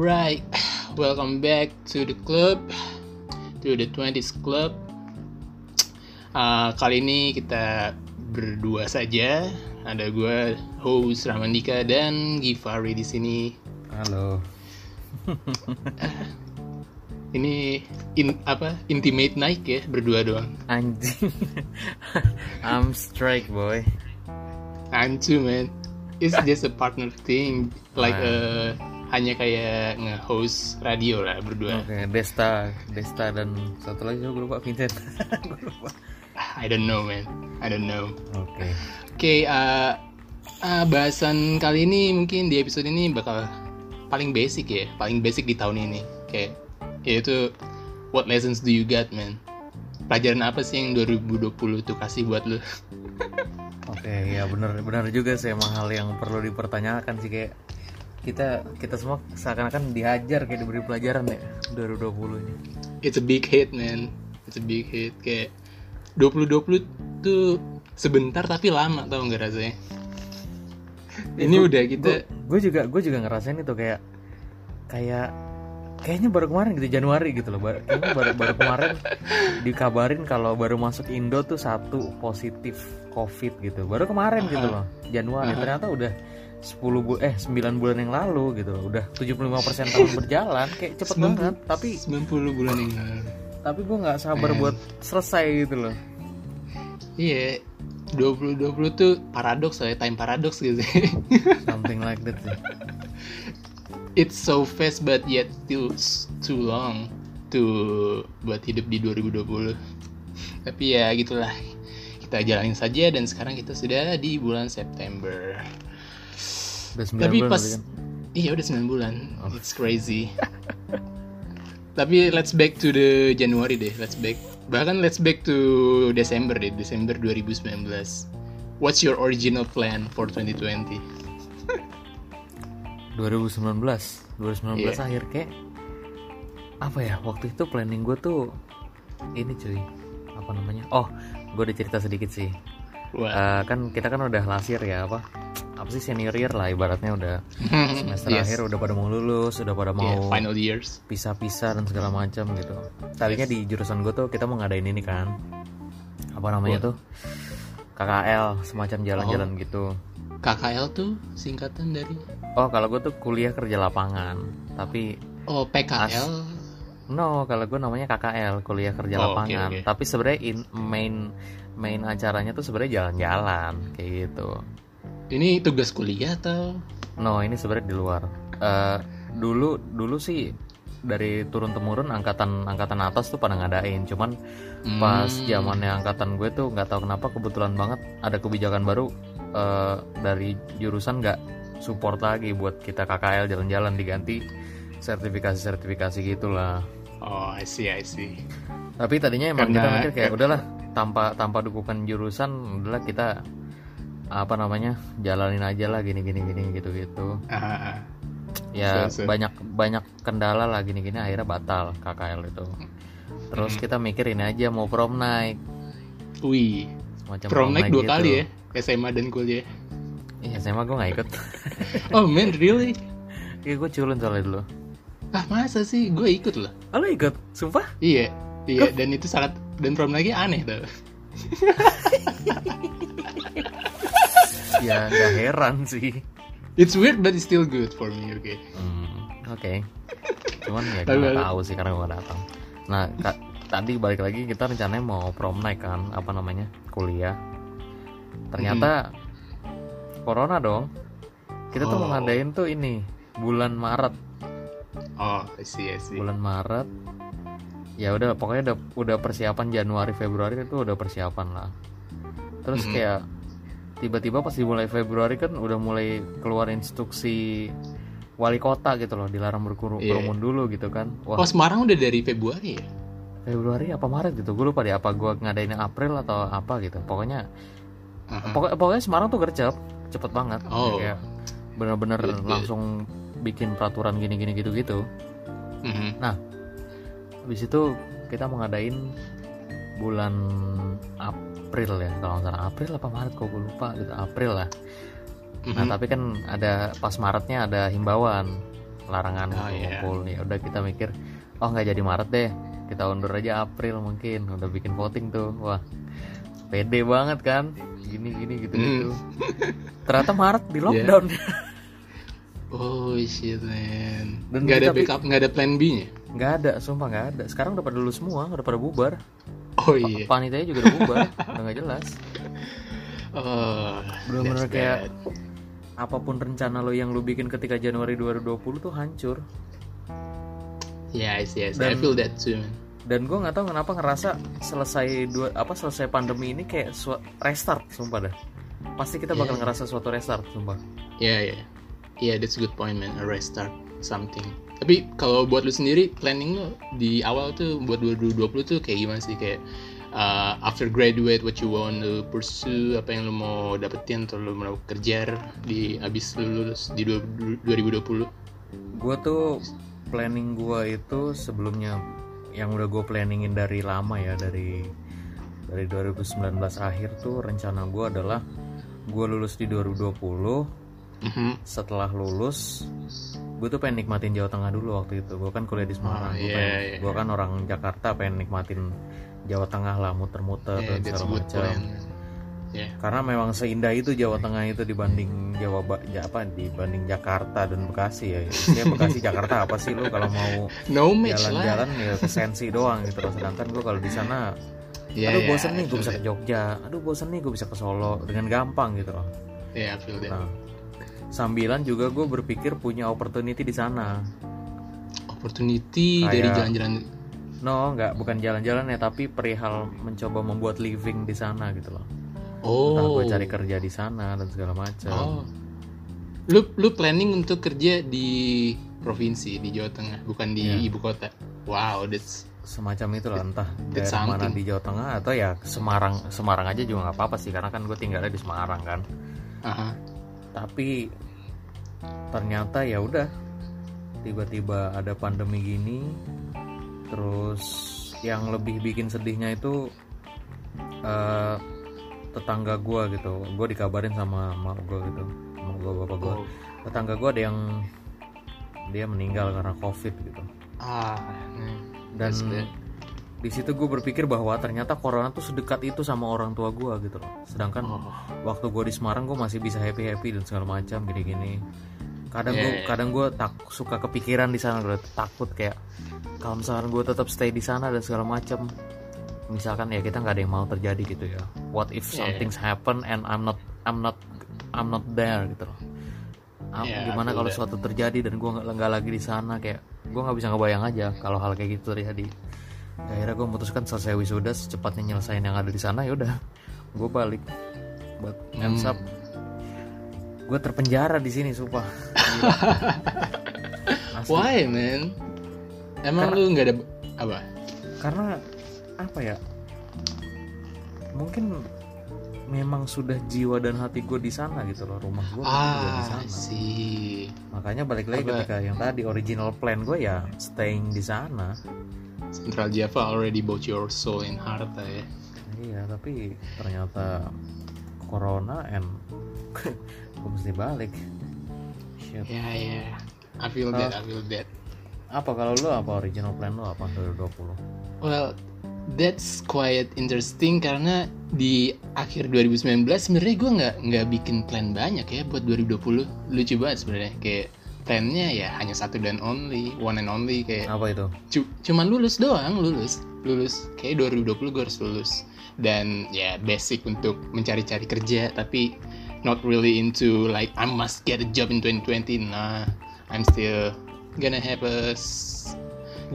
Alright, welcome back to the club, to the 20s club. Uh, kali ini kita berdua saja. Ada gue, host Ramandika dan Givari di sini. Halo. Ini in, apa intimate night ya berdua doang. Anjing. I'm strike boy. I'm too man. It's just a partner thing, like Ah. Hanya kayak nge-host radio lah berdua. Oke, Desta, Desta dan satu lagi gue lupa Vincent. Lupa. I don't know man, I don't know. Oke. Oke, uh, uh, bahasan kali ini mungkin di episode ini bakal paling basic ya, paling basic di tahun ini. Kayak yaitu what lessons do you got, man? Pelajaran apa sih yang 2020 tuh kasih buat lu? Oke, ya benar benar juga sih emang hal yang perlu dipertanyakan sih kayak kita kita semua seakan-akan dihajar kayak diberi pelajaran ya 2020 ini. It's a big hit, man. It's a big hit. Kayak 2020 tuh sebentar tapi lama tau nggak rasanya? Ini udah kita Gue juga gue juga ngerasain itu kayak kayak kayaknya baru kemarin gitu Januari gitu loh. Baru, baru baru kemarin dikabarin kalau baru masuk Indo tuh satu positif COVID gitu. Baru kemarin gitu loh. Januari ternyata udah 10 bu eh 9 bulan yang lalu gitu loh. Udah 75% tahun berjalan kayak cepet banget. Tapi 90 bulan yang lalu. tapi gue nggak sabar buat selesai gitu loh. Iya, 2020 tuh paradoks ya, time paradox gitu. Something like that sih. It's so fast but yet still s- too long to buat hidup di 2020. Tapi ya gitulah. Kita jalanin saja dan sekarang kita sudah di bulan September. Udah 9 Tapi bulan pas kan. iya udah 9 bulan. It's crazy. Tapi let's back to the Januari deh. Let's back. Bahkan let's back to Desember deh, Desember 2019. What's your original plan for 2020? 2019 2019 Iya. akhir kayak apa ya waktu itu planning gue tuh ini cuy apa namanya oh gue udah cerita sedikit sih. Eh, kan kita kan udah lasir ya apa apa sih senior year lah ibaratnya udah semester Yes. akhir udah pada mau lulus udah pada mau Yeah, final years. pisah-pisah dan segala macam gitu tadinya di jurusan gue tuh kita mau ngadain ini kan apa namanya tuh KKL semacam jalan-jalan Oh. gitu KKL tuh singkatan dari oh kalau gue tuh kuliah kerja lapangan tapi Oh, PKL. No, kalau gue namanya KKL, kuliah kerja Oh, lapangan. oke. Tapi sebenarnya in- main main acaranya tuh sebenarnya jalan-jalan kayak gitu. Ini tugas kuliah atau No, ini sebenarnya di luar. Eh, dulu dulu sih dari turun temurun angkatan angkatan atas tuh pada ngadain. Cuman pas Hmm. zamannya angkatan gue tuh nggak tahu kenapa kebetulan banget ada kebijakan baru eh, dari jurusan nggak support lagi buat kita KKL jalan-jalan diganti sertifikasi-sertifikasi gitulah. Oh, I see, I see. Tapi tadinya emang kita mikir kayak udahlah tanpa tanpa dukungan jurusan udahlah kita apa namanya jalanin aja lah gini gini gini gitu gitu. Ah, ah. Ya So- so. banyak banyak kendala lah gini gini akhirnya batal KKL itu. Terus Hmm. kita mikir ini aja mau prom night Wih, semacam prom naik dua gitu. kali ya, SMA dan kuliah. Iya SMA gue nggak ikut. Oh man, really? Iya gue culun soalnya dulu. Ah masa sih? Gue ikut loh. Oh, lo ikut? Sumpah? Iya, iya. Dan itu sangat dan prom lagi aneh tuh. ya nggak heran sih. It's weird but it's still good for me. Oke. Hmm, Oke. Cuman ya gue tahu sih karena gue datang. Nah tadi balik lagi kita rencananya mau prom night kan, apa namanya kuliah. Ternyata corona dong. Kita tuh Oh. mau ngadain tuh ini bulan Maret, Oh, I see, I see. bulan Maret. Ya udah pokoknya udah udah persiapan Januari Februari itu udah persiapan lah. Terus Mhm. kayak tiba-tiba pas dimulai Februari kan udah mulai keluar instruksi wali kota gitu loh dilarang berkerumun Iya. dulu gitu kan wah Oh, Semarang udah dari Februari ya? Februari apa Maret gitu gue lupa deh apa gue ngadainnya April atau apa gitu pokoknya Aha. pokoknya, pokoknya Semarang tuh gercep cepet banget Oh. kayak bener-bener Good, good. langsung bikin peraturan gini-gini gitu-gitu Mhm. habis itu kita mau ngadain bulan April ya kalau nggak salah. April apa Maret? Kok gue lupa gitu. April lah. Nah Mhm. tapi kan ada pas Maretnya ada himbauan larangan Oh, iya. ngumpul ya udah kita mikir oh nggak jadi Maret deh. Kita undur aja April mungkin. Udah bikin voting tuh. Wah pede banget kan? Gini gini gitu gitu Hmm. ternyata Maret di lockdown Oh shit man. Dan Nggak ada tapi- backup, nggak ada plan B-nya. nggak ada sumpah nggak ada sekarang udah pada lulus semua udah pada bubar Oh iya. panitanya juga udah bubar udah nggak jelas Oh. Bener-bener that's kayak- bad. apa pun rencana lo yang lo bikin ketika Januari 2020 tuh hancur Yeah, I see, I Dan- feel that too, man. dan gue nggak tahu kenapa ngerasa selesai dua apa selesai pandemi ini kayak restart sumpah dah pasti kita bakal Iya. ngerasa suatu restart sumpah Yeah, yeah. Yeah, that's a good point, man. A restart something. Tapi kalau buat lu sendiri, planning lu di awal tuh buat 2020 tuh kayak gimana sih? Kayak uh, after graduate, what you want to pursue, apa yang lu mau dapetin atau lu mau kejar di abis lu lulus di dua- 2020? gue tuh planning gue itu sebelumnya yang udah gue planningin dari lama ya dari dari 2019 akhir tuh rencana gue adalah gue lulus di 2020 Mhm. setelah lulus gue tuh pengen nikmatin Jawa Tengah dulu waktu itu gue kan kuliah di Semarang Oh, gue iya, iya. gue kan orang Jakarta pengen nikmatin Jawa Tengah lah muter-muter Yeah, dan segala macam. Yeah. karena memang seindah itu Jawa Tengah itu dibanding Jawa ba ja- apa dibanding Jakarta dan Bekasi ya ya Bekasi Jakarta apa sih lu kalau mau No jalan-jalan ya ke sensi doang gitu loh sedangkan gue kalau di sana Yeah, aduh yeah, bosen I nih gue bisa ke. Jogja aduh bosen nih gue bisa ke Solo dengan gampang gitu loh Yeah, I feel that. nah sambilan juga gue berpikir punya opportunity di sana Opportunity Kayak- dari jalan-jalan. no nggak bukan jalan-jalan ya tapi perihal mencoba membuat living di sana gitu loh entah Oh. gue cari kerja di sana dan segala macam Oh. Lu lu planning untuk kerja di provinsi di Jawa Tengah, bukan di Iya. ibu kota. Wow, that's semacam itu lah entah daerah mana di Jawa Tengah atau ya Semarang Semarang aja juga nggak apa-apa sih karena kan gue tinggalnya di Semarang kan aha. Tapi ternyata ya udah tiba-tiba ada pandemi gini terus yang lebih bikin sedihnya itu eh, tetangga gue gitu gue dikabarin sama mak gue gitu mak gue bapak gue Oh. tetangga gue ada yang dia meninggal karena covid gitu Ah, hmm. dan. Di situ gue berpikir bahwa ternyata corona tuh sedekat itu sama orang tua gue gitu loh. Sedangkan Oh. waktu gue di Semarang gue masih bisa happy happy dan segala macam gini gini kadang Yeah, gue yeah. kadang gue tak suka kepikiran di sana gue takut kayak kalau misalkan gue tetap stay di sana dan segala macam misalkan ya kita nggak ada yang mau terjadi gitu ya. What if Yeah. something's happen and I'm not I'm not I'm not there gitu loh. Yeah, gimana kalau suatu terjadi dan gue nggak nggak lagi di sana kayak gue nggak bisa ngebayang aja kalau hal kayak gitu terjadi akhirnya gue memutuskan selesai wisuda secepatnya nyelesain yang ada di sana ya udah gue balik but ends Hmm. gue terpenjara di sini sumpah. Why, man? Emang Karena- lu nggak ada apa? karena apa ya mungkin memang sudah jiwa dan hati gue di sana gitu loh rumah gue juga di Ah, sana sih. makanya balik lagi Apa? ketika yang tadi original plan gue ya staying di sana Central Java already bought your soul and heart ya. iya tapi ternyata corona and gue mesti balik shit Ya, ya. I feel Ah. that, I feel that. apa kalau lo apa original plan lo apa 2020 Well, that's quite interesting karena di akhir 2019 sebenarnya gue nggak nggak bikin plan banyak ya buat 2020. Lucu banget sebenarnya kayak plannya ya hanya satu dan only, one and only kayak apa itu cu- cuman lulus doang, lulus, lulus. Kayak 2020 gue harus lulus dan ya basic untuk mencari-cari kerja tapi not really into like I must get a job in 2020. Nah, I'm still gonna have a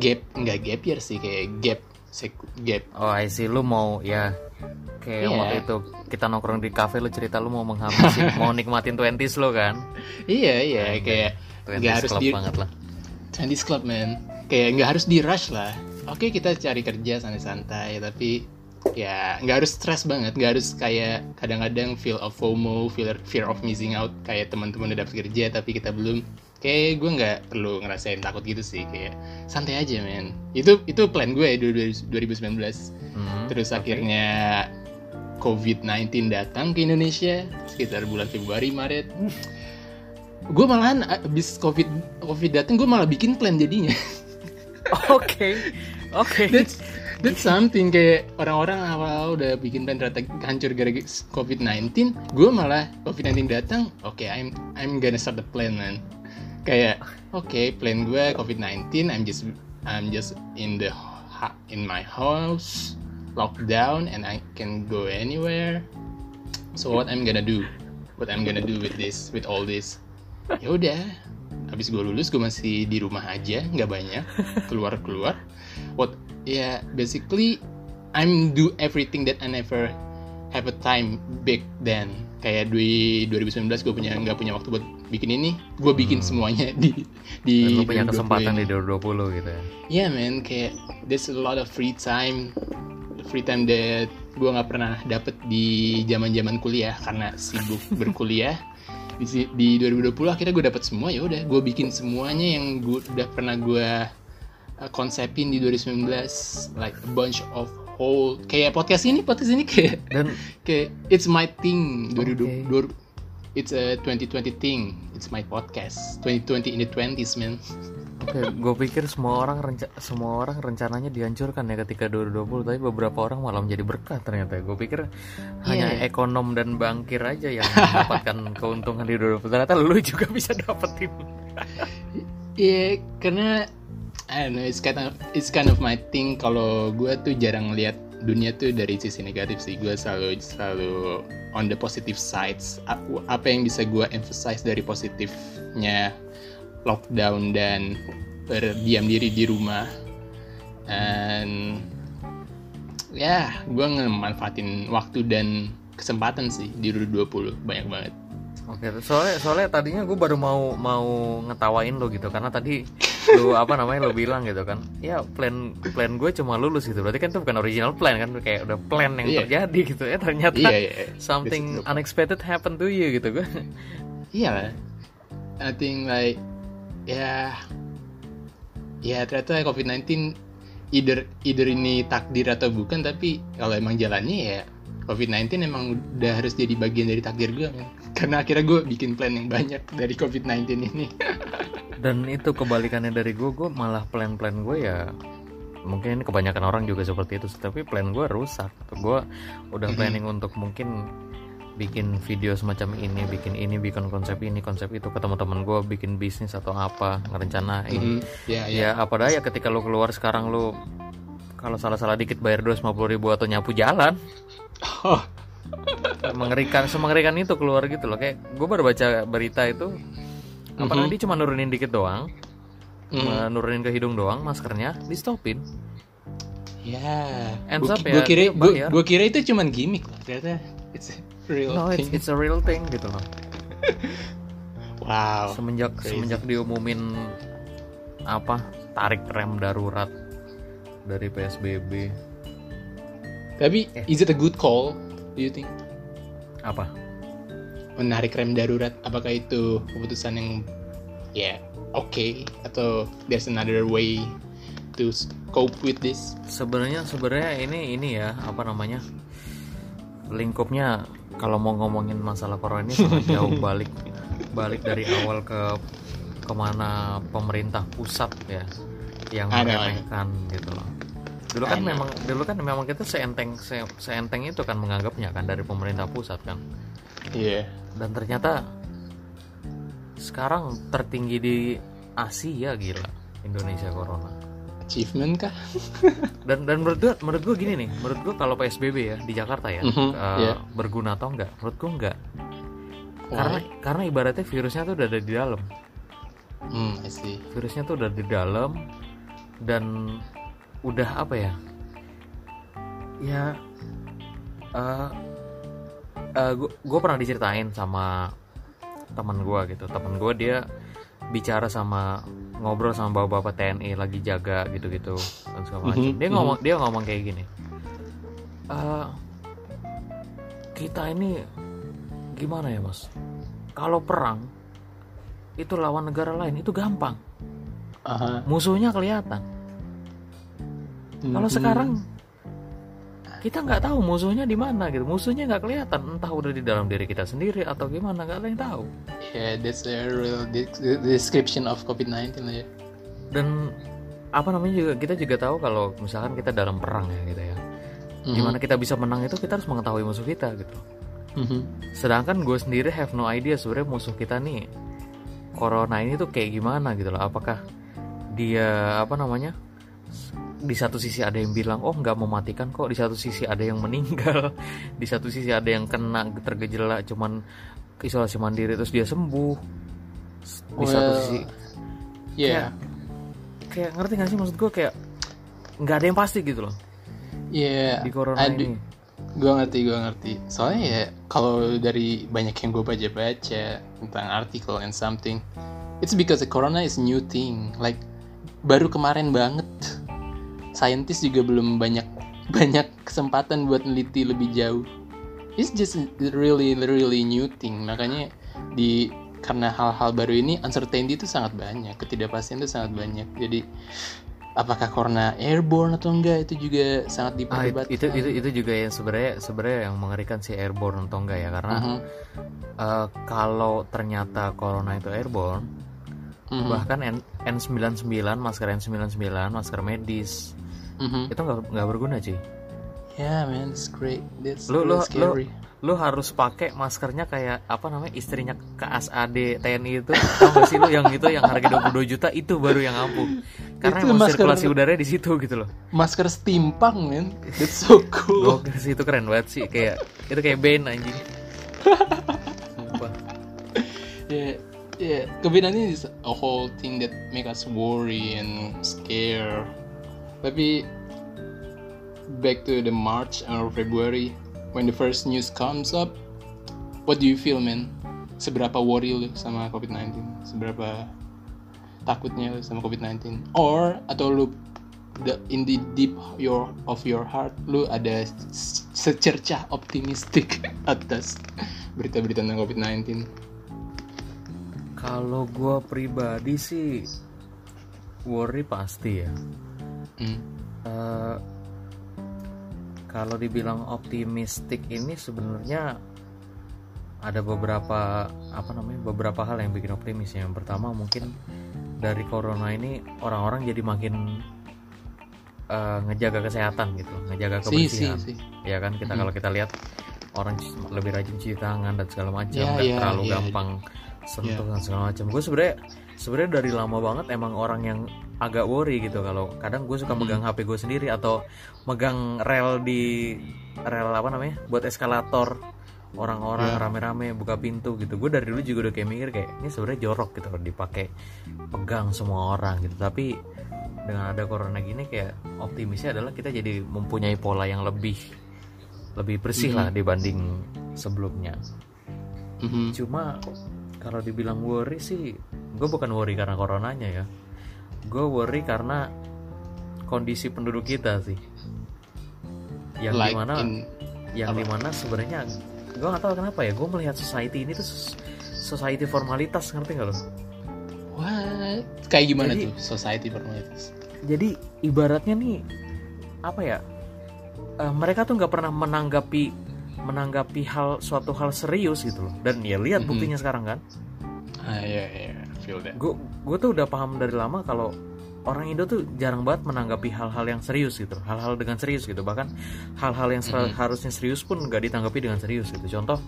gap nggak gap year sih kayak gap gap. Oh I see. Lu mau ya. Kayak Iya. waktu itu kita nongkrong di cafe lu cerita lu mau menghabisi mau nikmatin 20s lo kan? Iya iya Nah, kayak 20s nggak harus club di banget lah. 20s club man. Kayak nggak harus di rush lah. Oke kita cari kerja santai-santai tapi ya nggak harus stres banget. Nggak harus kayak kadang-kadang feel of FOMO fear fear of missing out kayak teman-teman udah dapat kerja tapi kita belum kayak gue nggak perlu ngerasain takut gitu sih kayak santai aja men itu itu plan gue ya 2019 Mhm, Terus oke. akhirnya COVID-19 datang ke Indonesia sekitar bulan Februari Maret. gue malahan abis covid covid datang gue malah bikin plan jadinya Oke. Oke. that's that's something kayak orang-orang awal udah bikin plan ternyata hancur gara-gara covid 19 gue malah covid 19 datang oke I'm I'm gonna start the plan man kayak oke plan gue covid 19 I'm just I'm just in the in my house lockdown and I can go anywhere. So what I'm gonna do? What I'm gonna do with this with all this? Ya udah habis gue lulus gue masih di rumah aja nggak banyak keluar keluar what ya yeah, basically I'm do everything that I never have a time back then. Kayak di 2019 gue punya nggak punya waktu buat bikin ini gue bikin Hmm. semuanya di di Dan lu punya 2020 kesempatan ini. di 2020 gitu ya. Yeah man, kayak there's a lot of free time, free time that gue nggak pernah dapet di zaman zaman kuliah karena sibuk berkuliah. Di, di 2020 akhirnya gue dapet semua ya udah, gue bikin semuanya yang gue udah pernah gue uh, konsepin di 2019, like a bunch of whole kayak podcast ini, podcast ini kayak Dan kayak it's my thing 2020 Oke. It's a 2020 thing. It's my podcast. 2020 in the 20s, man. Oke, gue pikir semua orang renca semua orang rencananya dihancurkan ya ketika 2020, tapi beberapa orang malah menjadi berkah ternyata. Gue pikir hanya Iya. ekonom dan bankir aja yang mendapatkan keuntungan di 2020. Ternyata lu juga bisa dapetin. Iya, karena I don't know, it's kind of it's kind of my thing kalau gue tuh jarang lihat dunia tuh dari sisi negatif sih. Gue selalu selalu on the positive sides. Apa yang bisa gue emphasize dari positifnya lockdown dan berdiam diri di rumah. And ya, gue ngemanfaatin waktu dan kesempatan sih di 2020 banyak banget. Oke, soalnya soalnya tadinya gue baru mau mau ngetawain lo gitu karena tadi lu apa namanya lo bilang gitu kan ya plan plan gue cuma lulus gitu berarti kan itu bukan original plan kan kayak udah plan yang Iya. terjadi gitu ya ternyata Iya, iya. something That's- unexpected happen to you gitu kan Iya lah. I think like ya ya ternyata COVID-19 either either ini takdir atau bukan tapi kalau emang jalannya ya COVID-19 emang udah harus jadi bagian dari takdir gue men. Karena akhirnya gue bikin plan yang banyak dari COVID-19 ini. dan itu kebalikannya dari gue gue malah plan-plan gue ya mungkin ini kebanyakan orang juga seperti itu tapi plan gue rusak gue udah planning untuk mungkin bikin video semacam ini bikin ini bikin konsep ini konsep itu ketemu teman gue bikin bisnis atau apa ngerencanain Mhm. Ya ya. ya apa daya ketika lu keluar sekarang lu kalau salah-salah dikit bayar 250 ribu atau nyapu jalan Oh, mengerikan semengerikan itu keluar gitu loh kayak gue baru baca berita itu apa Mhm. nanti cuma nurunin dikit doang mhm. nurunin ke hidung doang maskernya di stopin Ya. Ends up ya, kira gue gue kira itu cuman gimmick lah. Ternyata it's a real no it's, thing. it's a real thing gitu loh Wow. semenjak crazy. semenjak diumumin apa tarik rem darurat dari psbb Tapi Eh. is it a good call? Do you think? apa menarik rem darurat apakah itu keputusan yang ya oke atau there's another way to cope with this sebenarnya sebenarnya ini ini ya apa namanya lingkupnya kalau mau ngomongin masalah corona ini sangat jauh balik balik dari awal ke ke mana pemerintah pusat ya yang meremehkan gitu loh dulu kan Ada. memang dulu kan memang kita seenteng se- seenteng itu kan menganggapnya kan dari pemerintah pusat kan. Iya. Dan ternyata sekarang tertinggi di Asia gila Indonesia corona. Achievement kah? Dan dan menurut gue menurut gue gini nih menurut gue kalau psbb ya di Jakarta ya Mhm, eh, iya. berguna atau enggak? Menurut gue enggak. Why? karena karena ibaratnya virusnya tuh udah ada di dalam. Hmm I see. Virusnya tuh udah di dalam dan udah apa ya? Ya eh gue pernah diceritain sama teman gue gitu. Teman gue dia bicara sama ngobrol sama bapak-bapak TNI lagi jaga gitu-gitu dan segala macam Mhm, dia ngomong dia ngomong kayak gini "Eh, kita ini gimana ya mas kalau perang itu lawan negara lain itu gampang. Aha. musuhnya kelihatan kalau Mhm. sekarang kita nggak tahu musuhnya di mana gitu musuhnya nggak kelihatan entah udah di dalam diri kita sendiri atau gimana nggak ada yang tahu Yeah, that's a real de- de- description of COVID-19 lah ya. dan apa namanya juga kita juga tahu kalau misalkan kita dalam perang ya gitu ya Mhm. gimana kita bisa menang itu kita harus mengetahui musuh kita gitu Mhm. sedangkan gue sendiri have no idea sebenarnya musuh kita nih corona ini tuh kayak gimana gitu loh apakah dia apa namanya di satu sisi ada yang bilang oh nggak mematikan kok. Di satu sisi ada yang meninggal. Di satu sisi ada yang kena tergejala cuman isolasi mandiri terus dia sembuh. Di satu Well, sisi. Yeah. kayak ngerti gak sih maksud gue kayak nggak ada yang pasti gitu loh. Yeah. di corona ini. Gue ngerti, gue ngerti. Soalnya ya kalau dari banyak yang gue baca-baca tentang artikel and something, it's because the corona is new thing. Like baru kemarin banget, scientist juga belum banyak banyak kesempatan buat neliti lebih jauh. It's just really really new thing. Makanya di karena hal-hal baru ini uncertainty itu sangat banyak, ketidakpastian itu sangat banyak. Jadi apakah corona airborne atau enggak itu juga sangat ah, diperdebatkan. itu itu itu juga yang sebenarnya sebenarnya yang mengerikan si airborne atau enggak ya karena Mhm. eh, kalau ternyata corona itu airborne Mhm. bahkan N N99 masker N99 masker medis Mhm. itu nggak nggak berguna cuy Yeah, man, it's great. That's lu lu really lu scary. lu harus pakai maskernya kayak apa namanya istrinya KSAD TNI itu tau gak sih lu yang itu yang harga 22 juta itu baru yang ampuh karena Itu masker- sirkulasi udara di situ gitu loh Masker steampunk, man. That's so cool. Gokil sih itu keren banget sih kayak itu kayak band anjing Sumpah. Yeah, yeah. COVID-19 is a whole thing that make us worry and scare. Tapi back to the March or February when the first news comes up, what do you feel, man? Seberapa worry lu sama COVID-19? Seberapa takutnya lu sama COVID-19? Or atau lu the, in the deep your of your heart lu ada secercah optimistik atas berita-berita tentang COVID-19? Kalau gue pribadi sih worry pasti ya. Hmm. Eh, kalau dibilang optimistik ini sebenarnya ada beberapa apa namanya beberapa hal yang bikin optimis ya. Yang pertama mungkin dari corona ini orang-orang jadi makin eh, ngejaga kesehatan gitu, ngejaga Si, si, kebersihan. si. Ya kan kita kalau kita lihat orang lebih rajin cuci tangan dan segala macam, Ya, nggak ya, terlalu ya. gampang sentuh dan segala macam. Gue sebenarnya sebenarnya dari lama banget emang orang yang agak worry gitu kalau kadang gue suka megang HP gue sendiri atau megang rel di rel apa namanya buat eskalator orang-orang Ya. rame-rame buka pintu gitu. Gue dari dulu juga udah kayak mikir kayak ini sebenarnya jorok gitu kalau dipakai pegang semua orang gitu. Tapi dengan ada corona gini kayak optimisnya adalah kita jadi mempunyai pola yang lebih lebih bersih lah dibanding sebelumnya. Mhm. cuma kalau dibilang worry sih gue bukan worry karena coronanya ya gue worry karena kondisi penduduk kita sih yang Like di mana in yang apa? di mana sebenarnya gue nggak tahu kenapa ya gue melihat society ini tuh society formalitas ngerti nggak lo what? Kayak gimana Jadi- tuh society formalitas? jadi ibaratnya nih apa ya eh, mereka tuh nggak pernah menanggapi menanggapi hal suatu hal serius gitu loh dan ya lihat Mhm. buktinya sekarang kan Ah iya iya, Gue gue tuh udah paham dari lama kalau orang Indo tuh jarang banget menanggapi hal-hal yang serius gitu. Hal-hal dengan serius gitu. Bahkan hal-hal yang ser- harusnya serius pun nggak ditanggapi dengan serius gitu. Contoh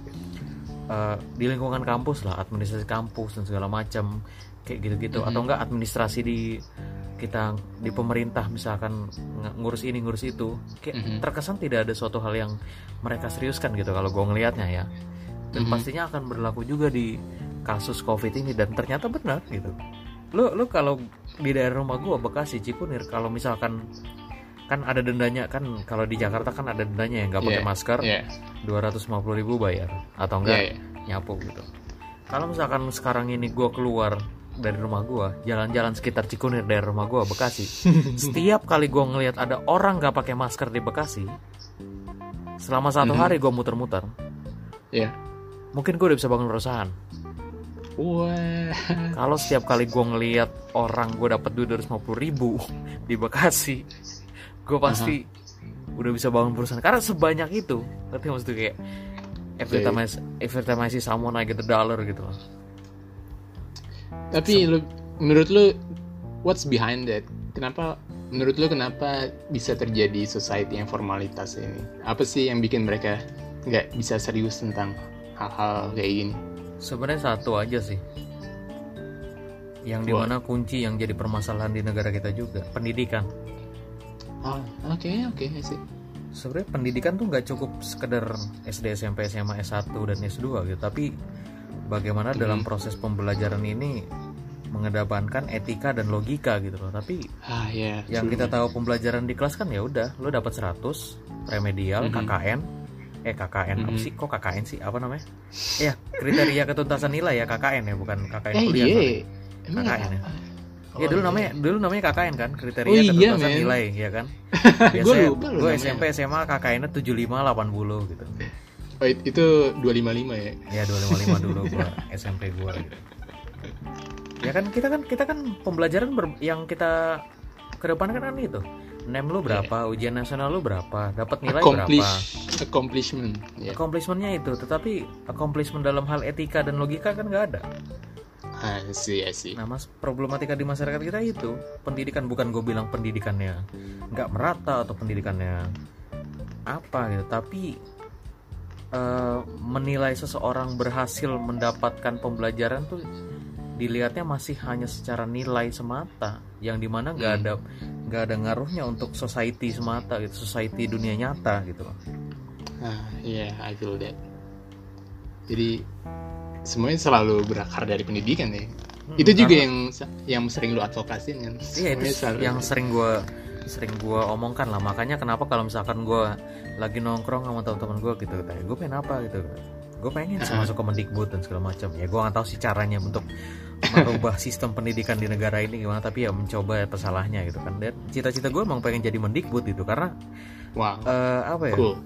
eh, di lingkungan kampus lah administrasi kampus dan segala macam kayak gitu-gitu. Atau enggak administrasi di kita di pemerintah misalkan ng- ngurus ini ngurus itu. Kayak Mhm. terkesan tidak ada suatu hal yang mereka seriuskan gitu kalau gue ngelihatnya ya. Dan Mhm. pastinya akan berlaku juga di kasus covid ini dan ternyata benar gitu lu lu kalau di daerah rumah gua Bekasi Cikunir kalau misalkan kan ada dendanya kan kalau di Jakarta kan ada dendanya yang nggak pakai Yeah, masker Iya. 250.000 ribu bayar atau enggak iya. nyapu gitu kalau misalkan sekarang ini gua keluar dari rumah gua jalan-jalan sekitar Cikunir daerah rumah gua Bekasi setiap kali gua ngelihat ada orang nggak pakai masker di Bekasi selama satu Mhm. hari gua muter-muter Iya. mungkin gua udah bisa bangun perusahaan Wah. kalau setiap kali gue ngeliat orang gue dapat duit 250 ribu di Bekasi gue pasti udah bisa bangun perusahaan karena sebanyak itu ngerti maksudnya kayak every time I, every time I see someone I get a dollar gitu loh Tapi lu menurut lu what's behind that? Kenapa menurut lu kenapa bisa terjadi society yang formalitas ini? Apa sih yang bikin mereka nggak bisa serius tentang hal-hal kayak gini? Sebenarnya satu aja sih. Yang di mana kunci yang jadi permasalahan di negara kita juga pendidikan. Oh, oke oke sih. sebenarnya pendidikan tuh nggak cukup sekedar SD SMP SMA S1 dan S2 gitu. Tapi bagaimana dalam proses pembelajaran ini mengedepankan etika dan logika gitu loh. Tapi Ah ya. yang kita tahu pembelajaran di kelas kan ya udah lo dapat 100 remedial Mhm. KKN eh KKN apa sih kok KKN sih apa namanya ya kriteria ketuntasan nilai ya KKN ya bukan KKN Eh kuliah iya. Emang KKN ya? apa? ya Oh, dulu iya. namanya dulu namanya KKN kan kriteria Oh, iya, ketuntasan men. nilai ya kan biasanya gue. SMP SMA KKN-nya 75 80 gitu Oh, it- itu 255 ya. ya 255 dulu gua SMP gua gitu. ya kan kita kan kita kan pembelajaran ber- yang kita kedepankan kan itu nem lu berapa ujian nasional lu berapa dapat nilai Accomplish, berapa accomplishment. Ya. accomplishmentnya itu tetapi accomplishment dalam hal etika dan logika kan nggak ada Ah, sih, I see. nah mas problematika di masyarakat kita itu pendidikan bukan gue bilang pendidikannya nggak merata atau pendidikannya apa gitu tapi eh, menilai seseorang berhasil mendapatkan pembelajaran tuh dilihatnya masih hanya secara nilai semata yang di mana nggak Hmm. ada nggak ada ngaruhnya untuk society semata gitu society dunia nyata gitu loh Ah, iya, I feel that. Jadi semuanya selalu berakar dari pendidikan ya. Hmm, itu juga karena- yang yang sering lu advokasin kan. Iya itu selalu- yang sering gue sering gue omongkan lah makanya kenapa kalau misalkan gue lagi nongkrong sama teman-teman gue gitu gue pengen apa gitu gue pengen sih masuk ke Mendikbud dan segala macam. Ya gue nggak tahu sih caranya untuk merubah sistem pendidikan di negara ini gimana tapi ya mencoba apa salahnya gitu kan. Dan cita-cita gue emang pengen jadi Mendikbud gitu karena Wow, eh, apa ya? cool.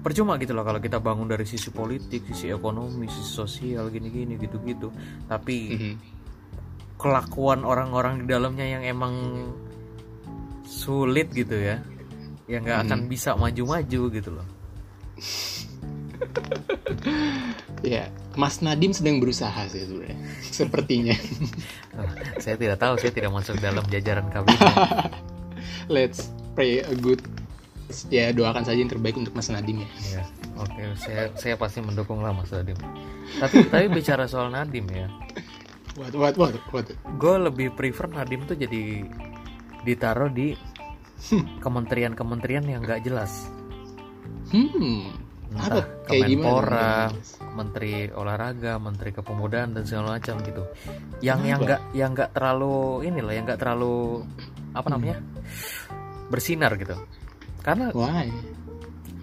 percuma gitu loh kalau kita bangun dari sisi politik sisi ekonomi sisi sosial gini-gini gitu-gitu. Tapi Mhm. kelakuan orang-orang di dalamnya yang emang sulit gitu ya yang nggak akan bisa maju-maju gitu loh Ya, Mas Nadim sedang berusaha sih sebenarnya. Sepertinya. Oh, saya tidak tahu saya tidak masuk dalam jajaran kabinet Let's pray a good ya doakan saja yang terbaik untuk Mas Nadim ya. ya oke saya saya pasti mendukung lah Mas Nadim tapi tapi bicara soal Nadim ya What what what what. gue lebih prefer Nadim tuh jadi ditaruh di kementerian-kementerian yang nggak jelas Hmm. Entah Apa kayak Kemenpora, gimana? Menteri Olahraga, Menteri Kepemudaan dan segala macam gitu. Yang yang Kenapa? nggak yang nggak terlalu inilah, yang nggak terlalu apa Hmm. namanya bersinar gitu. Karena Why?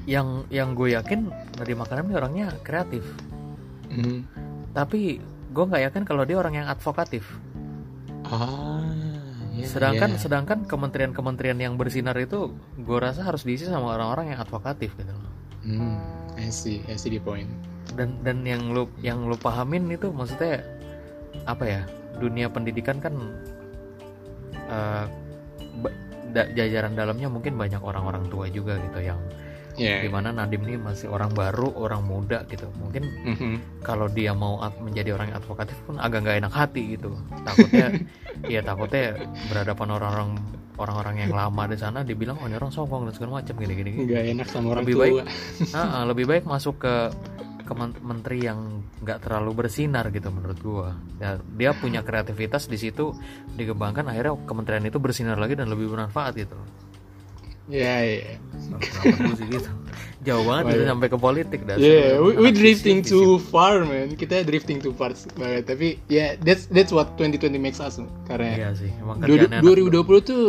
yang yang gue yakin Nadiem Makarim ini orangnya kreatif, Mhm. tapi gue nggak yakin kalau dia orang yang advokatif. Ah. ya, sedangkan ya. sedangkan kementerian-kementerian yang bersinar itu gue rasa harus diisi sama orang-orang yang advokatif gitu. Hmm, I see, I see the point. dan dan yang lu yang lu pahamin itu maksudnya apa ya dunia pendidikan kan eh, ba- da- jajaran dalamnya mungkin banyak orang-orang tua juga gitu yang Ya. di mana Nadim ini masih orang baru orang muda gitu mungkin Mhm. kalau dia mau ad- menjadi orang yang advokatif pun agak nggak enak hati gitu takutnya ya takutnya berhadapan orang-orang orang-orang yang lama di sana dibilang oh ini orang sombong dan segala macam gini gini, gini. Nggak enak sama orang Lebih tua. baik. Ah, ah, lebih baik masuk ke ke men- menteri yang nggak terlalu bersinar gitu menurut gua. Ya, dia punya kreativitas di situ dikembangkan akhirnya kementerian itu bersinar lagi dan lebih bermanfaat gitu. Ya. Nah, gua sih gitu. Jauh banget itu sampai ke politik dah. Yeah, we, we drifting too far, man. Kita drifting too far banget. Tapi ya, yeah, that's that's what 2020 makes us. Karena Iya sih, emang du- kerjaannya anak- 2020 tuh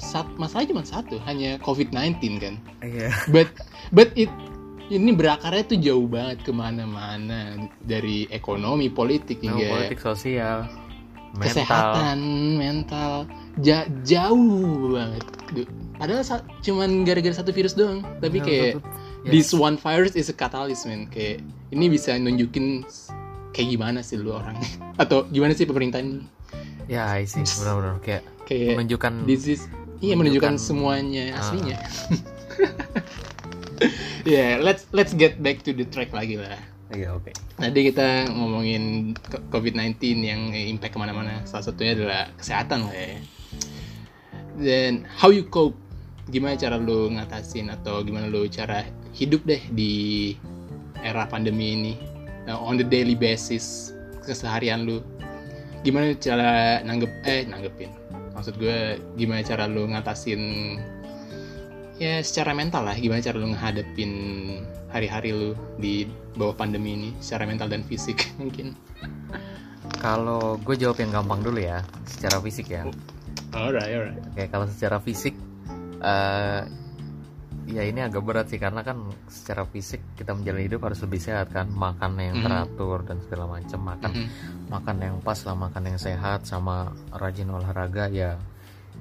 sat, masalahnya cuma satu, hanya COVID-19 kan. Iya. But but it ini berakarnya tuh jauh banget ke mana-mana dari ekonomi, politik Nah, hingga politik sosial, mental. kesehatan, mental, ja- jauh banget. Padahal sa- cuman gara-gara satu virus doang, tapi Nah, kayak satu- ya. this one virus is a catalyst man. Kayak ini bisa nunjukin kayak gimana sih lu orangnya atau gimana sih pemerintah ini Ya, I see. Benar-benar kayak kayak menunjukkan this is iya menunjukkan menunjukkan- semuanya Ah. aslinya. yeah, let's let's get back to the track lagi lah. iya oke Nanti kita ngomongin ke- COVID-19 yang impact ke mana-mana. Salah satunya adalah kesehatan lah ya. Dan how you cope? Gimana cara lu ngatasin atau gimana lu cara hidup deh di era pandemi ini? Nah, on the daily basis keseharian lu. Gimana cara nanggep eh nanggepin? Maksud gue gimana cara lu ngatasin ya secara mental lah gimana cara lu ngehadapin hari-hari lu di bawah pandemi ini secara mental dan fisik mungkin. Kalau gue jawab yang gampang dulu ya secara fisik ya. Alright alright. Oke, kalau secara fisik, eh ya ini agak berat sih karena kan secara fisik kita menjalani hidup harus lebih sehat kan, makan yang Mhm. teratur dan segala macam, makan Mhm. makan yang pas lah, makan yang sehat sama rajin olahraga ya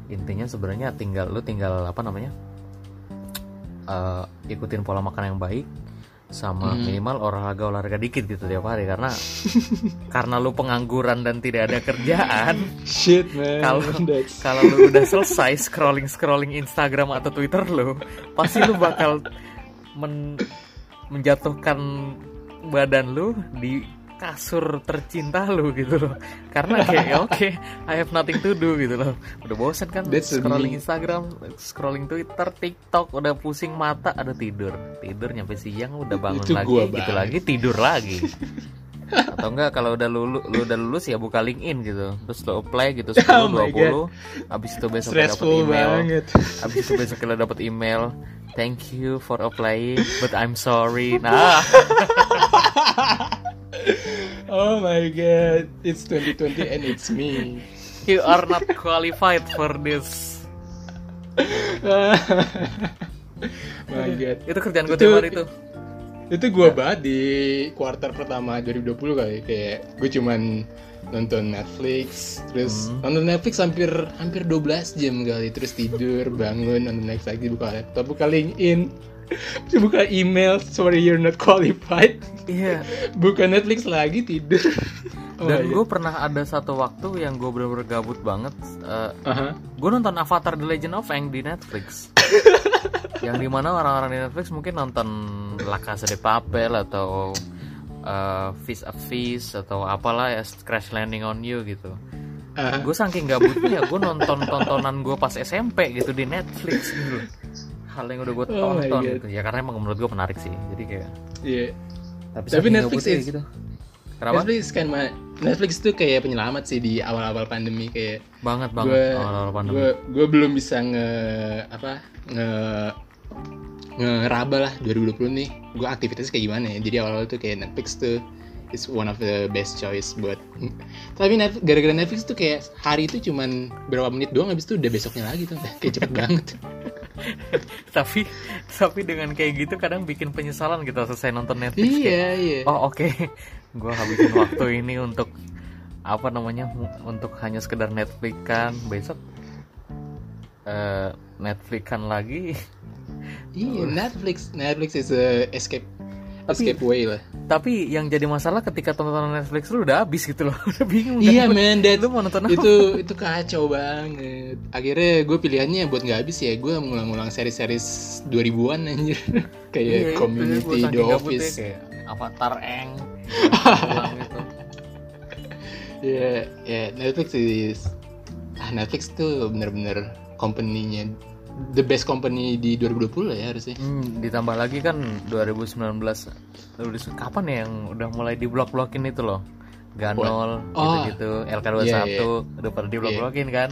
intinya sebenarnya tinggal lu tinggal apa namanya eh, ikutin pola makan yang baik sama Mhm. minimal olahraga olahraga dikit gitu tiap hari karena karena lu pengangguran dan tidak ada kerjaan shit man Kalau- kalau lu udah selesai scrolling scrolling Instagram atau Twitter lu, pasti lu bakal men- menjatuhkan badan lu di kasur tercinta lu gitu loh. Karena kayak ya oke, I have nothing to do gitu loh. Udah bosan kan That's scrolling me. Instagram, scrolling Twitter, TikTok, udah pusing mata, ada tidur. Tidur nyampe siang udah bangun Itu lagi, gitu lagi, tidur lagi. atau enggak kalau udah lulus lu udah lulus ya buka LinkedIn gitu terus lo apply gitu 10 Oh my 20 habis itu besok dapat email banget habis itu besok lo dapat email thank you for applying but I'm sorry nah oh my god it's 2020 and it's me. You are not qualified for this. My god. Itu kerjaan gue Itu- tiap hari tuh. itu gue banget di kuartal pertama 2020 kali. Kayak gue cuman nonton Netflix terus Hmm. nonton Netflix hampir hampir 12 jam kali. Terus tidur bangun nonton Netflix lagi buka laptop buka LinkedIn buka email sorry you're not qualified iya buka Netflix lagi tidur oh dan my gue pernah ada satu waktu yang gue bener-bener gabut banget Eh, God. Aha. gue nonton Avatar The Legend of Aang di Netflix yang di mana orang-orang di Netflix mungkin nonton La Casa de Papel atau uh, Fish of Fish atau apalah ya Crash Landing on You gitu Aha. gue saking gabutnya gue nonton tontonan gue pas SMP gitu di Netflix gitu hal yang udah gue Oh tonton God. gitu. Ya karena emang menurut gue menarik sih. Jadi kayak Iya. tapi, Tapi Netflix is- gitu. Kenapa? Netflix kan Netflix tuh kayak penyelamat sih di awal-awal pandemi kayak banget banget gue awal-awal pandemi. gue gue belum bisa nge apa nge ngeraba lah 2020 nih. Gue aktivitasnya kayak gimana ya? Jadi awal-awal tuh kayak Netflix tuh is one of the best choice buat tapi Netflix, gara-gara Netflix tuh kayak hari itu cuman berapa menit doang habis itu udah besoknya lagi tuh. Kayak cepet banget tapi tapi dengan kayak gitu kadang bikin penyesalan kita selesai nonton Netflix kayak, iya. Iya oh oke gue habisin waktu ini untuk apa namanya untuk hanya sekedar Netflix kan besok eh Netflix kan lagi. Iya Netflix Netflix is a escape Tapi- escape way lah. tapi yang jadi masalah ketika tontonan Netflix lu udah habis gitu loh. Udah bingung iya kan? man that lu mau nonton apa? itu itu kacau banget. Akhirnya gue pilihannya buat nggak habis ya gue ngulang-ngulang seri-series 2000-an anjir. Kayak Iya, itu, Community, The gabutnya Office. kayak Avatar Eng gitu. ya ya Netflix is ah Netflix tuh bener-bener company-nya the best company di 2020 lah ya harusnya Hmm, ditambah lagi kan 2019 2000 kapan ya yang udah mulai diblok-blokin itu loh Ganol Oh. gitu-gitu LK21 Iya, iya. udah pada diblok-blokin kan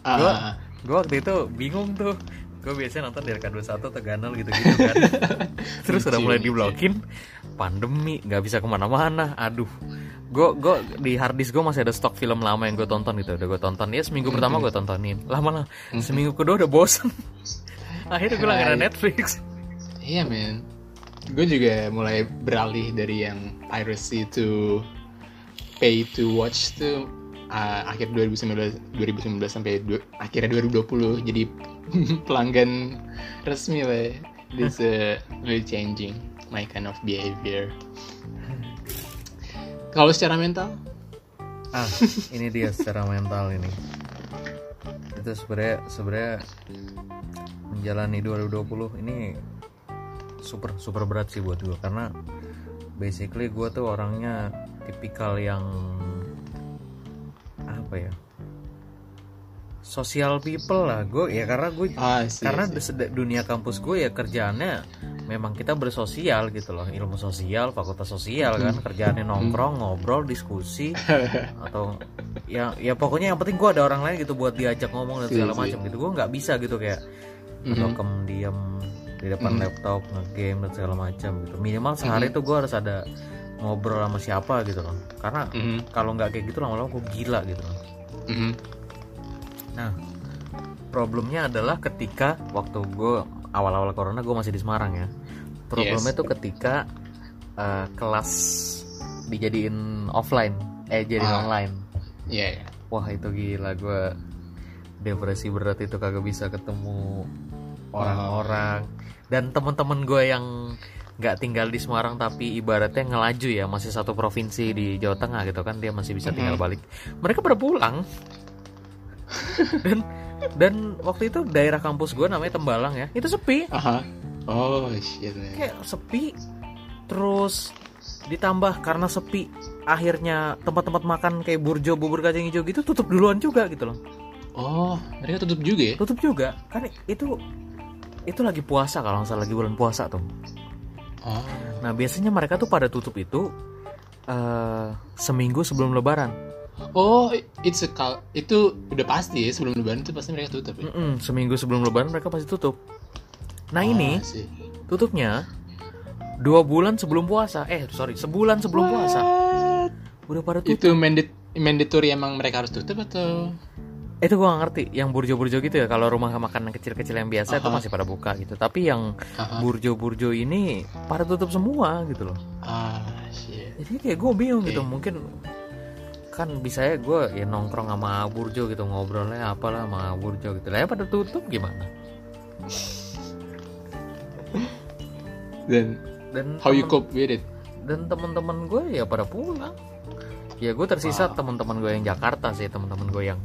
Ah, Gua- ah, ah. gue waktu itu bingung tuh gue biasanya nonton di LK21 atau Ganol gitu-gitu kan terus udah mulai lucu. diblokin pandemi nggak bisa ke mana-mana aduh gue gue di harddisk gue masih ada stok film lama yang gue tonton gitu. Udah gue tonton. Ya seminggu pertama gue tontonin. Lama lah. Seminggu kedua udah bosen. Akhirnya gue langganan Hai. Netflix. Iya men. Gue juga mulai beralih dari yang piracy to pay to watch tuh uh, akhir 2019 2019 sampai du- akhirnya 2020 jadi pelanggan resmi lah. This uh, really changing my kind of behavior. Kalau secara mental, ah ini dia secara mental ini. Itu sebenarnya sebenarnya menjalani 2020 ini super super berat sih buat gue karena basically gue tuh orangnya tipikal yang apa ya social people lah gue ya karena gue Ah, see, karena see. di dunia kampus gue ya kerjaannya memang kita bersosial gitu loh ilmu sosial fakultas sosial kan kerjaannya nongkrong ngobrol diskusi atau ya ya pokoknya yang penting gue ada orang lain gitu buat diajak ngomong dan Iya segala sih. macam gitu gue nggak bisa gitu kayak Mhm. dokem diam di depan laptop ngegame dan segala macam gitu minimal sehari tuh gue harus ada ngobrol sama siapa gitu loh karena Mhm. kalau nggak kayak gitu lama-lama gue gila gitu loh Mhm. Nah, problemnya adalah ketika waktu gue awal-awal corona gue masih di Semarang ya. Problemnya tuh ketika eh, kelas dijadiin offline, eh jadi Ah. online. Iya, iya. Wah itu gila gue depresi berat itu kagak bisa ketemu orang-orang dan teman-teman gue yang nggak tinggal di Semarang tapi ibaratnya ngelaju ya masih satu provinsi di Jawa Tengah gitu kan dia masih bisa tinggal balik mereka pada pulang dan dan waktu itu daerah kampus gue namanya Tembalang ya itu sepi Aha. Oh shit man. kayak sepi terus ditambah karena sepi akhirnya tempat-tempat makan kayak burjo bubur kacang hijau gitu tutup duluan juga gitu loh Oh, mereka tutup juga ya? tutup juga kan itu itu lagi puasa kalau nggak salah lagi bulan puasa tuh Oh. nah biasanya mereka tuh pada tutup itu eh, seminggu sebelum lebaran Oh, it's a cul- itu udah pasti ya sebelum lebaran itu pasti mereka tutup ya. Mm-mm, seminggu sebelum lebaran mereka pasti tutup nah ini Oh, sih. tutupnya dua bulan sebelum puasa eh sorry sebulan sebelum puasa udah pada tutup Itu mandat mandatory emang mereka harus tutup atau? itu gua gak ngerti yang burjo-burjo gitu ya kalau rumah makan yang kecil-kecil yang biasa itu Aha. masih pada buka gitu tapi yang burjo-burjo ini pada tutup semua gitu loh Ah, shit. jadi kayak gue bingung gitu Oke. mungkin kan bisa ya gue ya nongkrong sama burjo gitu ngobrolnya apalah sama burjo gitu lah ya pada tutup gimana Dan dan how you temen- cope with it? dan teman-teman gue ya pada pulang ya gue tersisa Wow. teman-teman gue yang Jakarta sih teman-teman gue yang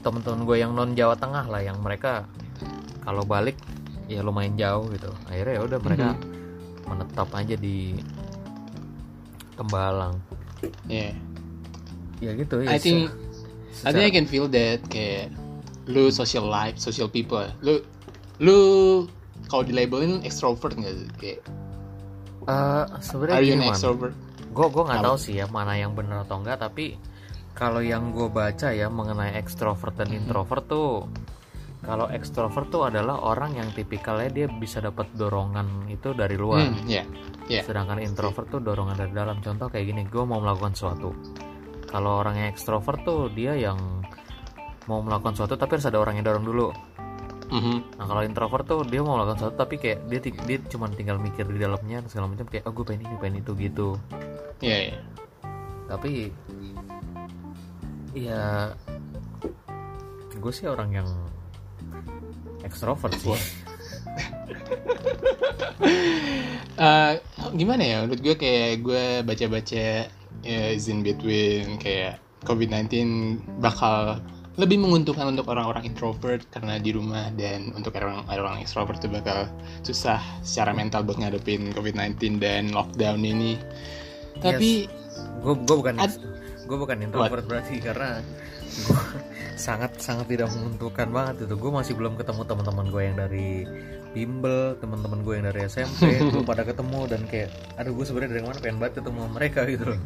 teman-teman gue yang non Jawa Tengah lah yang mereka kalau balik ya lumayan jauh gitu akhirnya ya udah mereka menetap aja di Tembalang Yeah. Ya gitu ya I think I think I secara- can feel that kayak lu social life, social people. Lu lu kalau di labelin extrovert nggak sih? Kayak Eh, sebenarnya are you an extrovert? gue gue nggak tahu sih ya mana yang benar atau enggak tapi kalau yang gue baca ya mengenai ekstrovert dan introvert tuh kalau ekstrovert tuh adalah orang yang tipikalnya dia bisa dapat dorongan itu dari luar Hmm, ya. Ya. sedangkan introvert tuh dorongan dari dalam contoh kayak gini gue mau melakukan sesuatu kalau orang yang ekstrovert tuh dia yang mau melakukan sesuatu tapi harus ada orang yang dorong dulu. Mhm. nah kalau introvert tuh dia mau melakukan sesuatu tapi kayak dia dia cuma tinggal mikir di dalamnya segala macam kayak oh gue pengen ini pengen itu gitu. Ya, ya. tapi ya gue sih orang yang ekstrovert sih. Eh, gimana ya? Menurut gue kayak gue baca-baca ya, is in between kayak COVID-19 bakal lebih menguntungkan untuk orang-orang introvert karena di rumah dan untuk orang orang extrovert itu bakal susah secara mental buat ngadepin COVID-19 dan lockdown ini. Tapi gue gue bukan gue bukan introvert berarti karena gue sangat sangat tidak menguntungkan banget itu. Gue masih belum ketemu teman-teman gue yang dari bimbel teman-teman gue yang dari SMP belum pada ketemu dan kayak aduh gue sebenarnya dari mana pengen banget ketemu mereka gitu loh.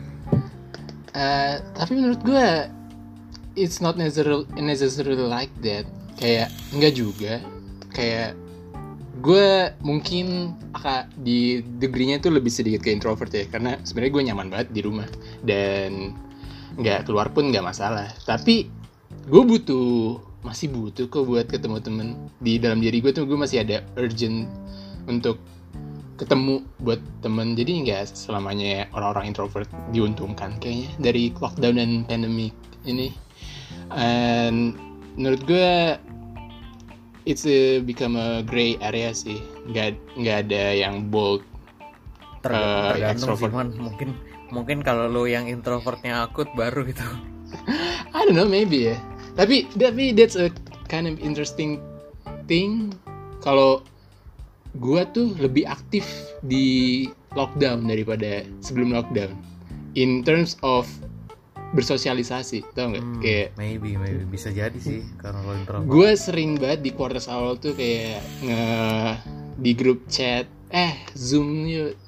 Eh, tapi menurut gue it's not necessarily necessarily like that. Kayak enggak juga. Kayak gue mungkin akan di degree-nya itu lebih sedikit ke introvert ya karena sebenarnya gue nyaman banget di rumah. Dan nggak keluar pun nggak masalah. Tapi gue butuh masih butuh kok buat ketemu temen di dalam diri gue tuh gue masih ada urgent untuk ketemu buat temen. Jadi nggak selamanya orang-orang introvert diuntungkan kayaknya dari lockdown dan pandemic ini. And menurut gue it's a become a gray area sih. Nggak nggak ada yang bold Ter- tergantung sih extrovert. man mungkin mungkin kalau lo yang introvertnya akut baru gitu. I don't know maybe ya tapi tapi that's a kind of interesting thing. Kalau gue tuh lebih aktif di lockdown daripada sebelum lockdown. In terms of bersosialisasi tau nggak? Hmm, kayak maybe maybe. Bisa jadi sih karena lo introvert gue sering banget di quarters awal tuh kayak nge di grup chat. Eh zoom yuk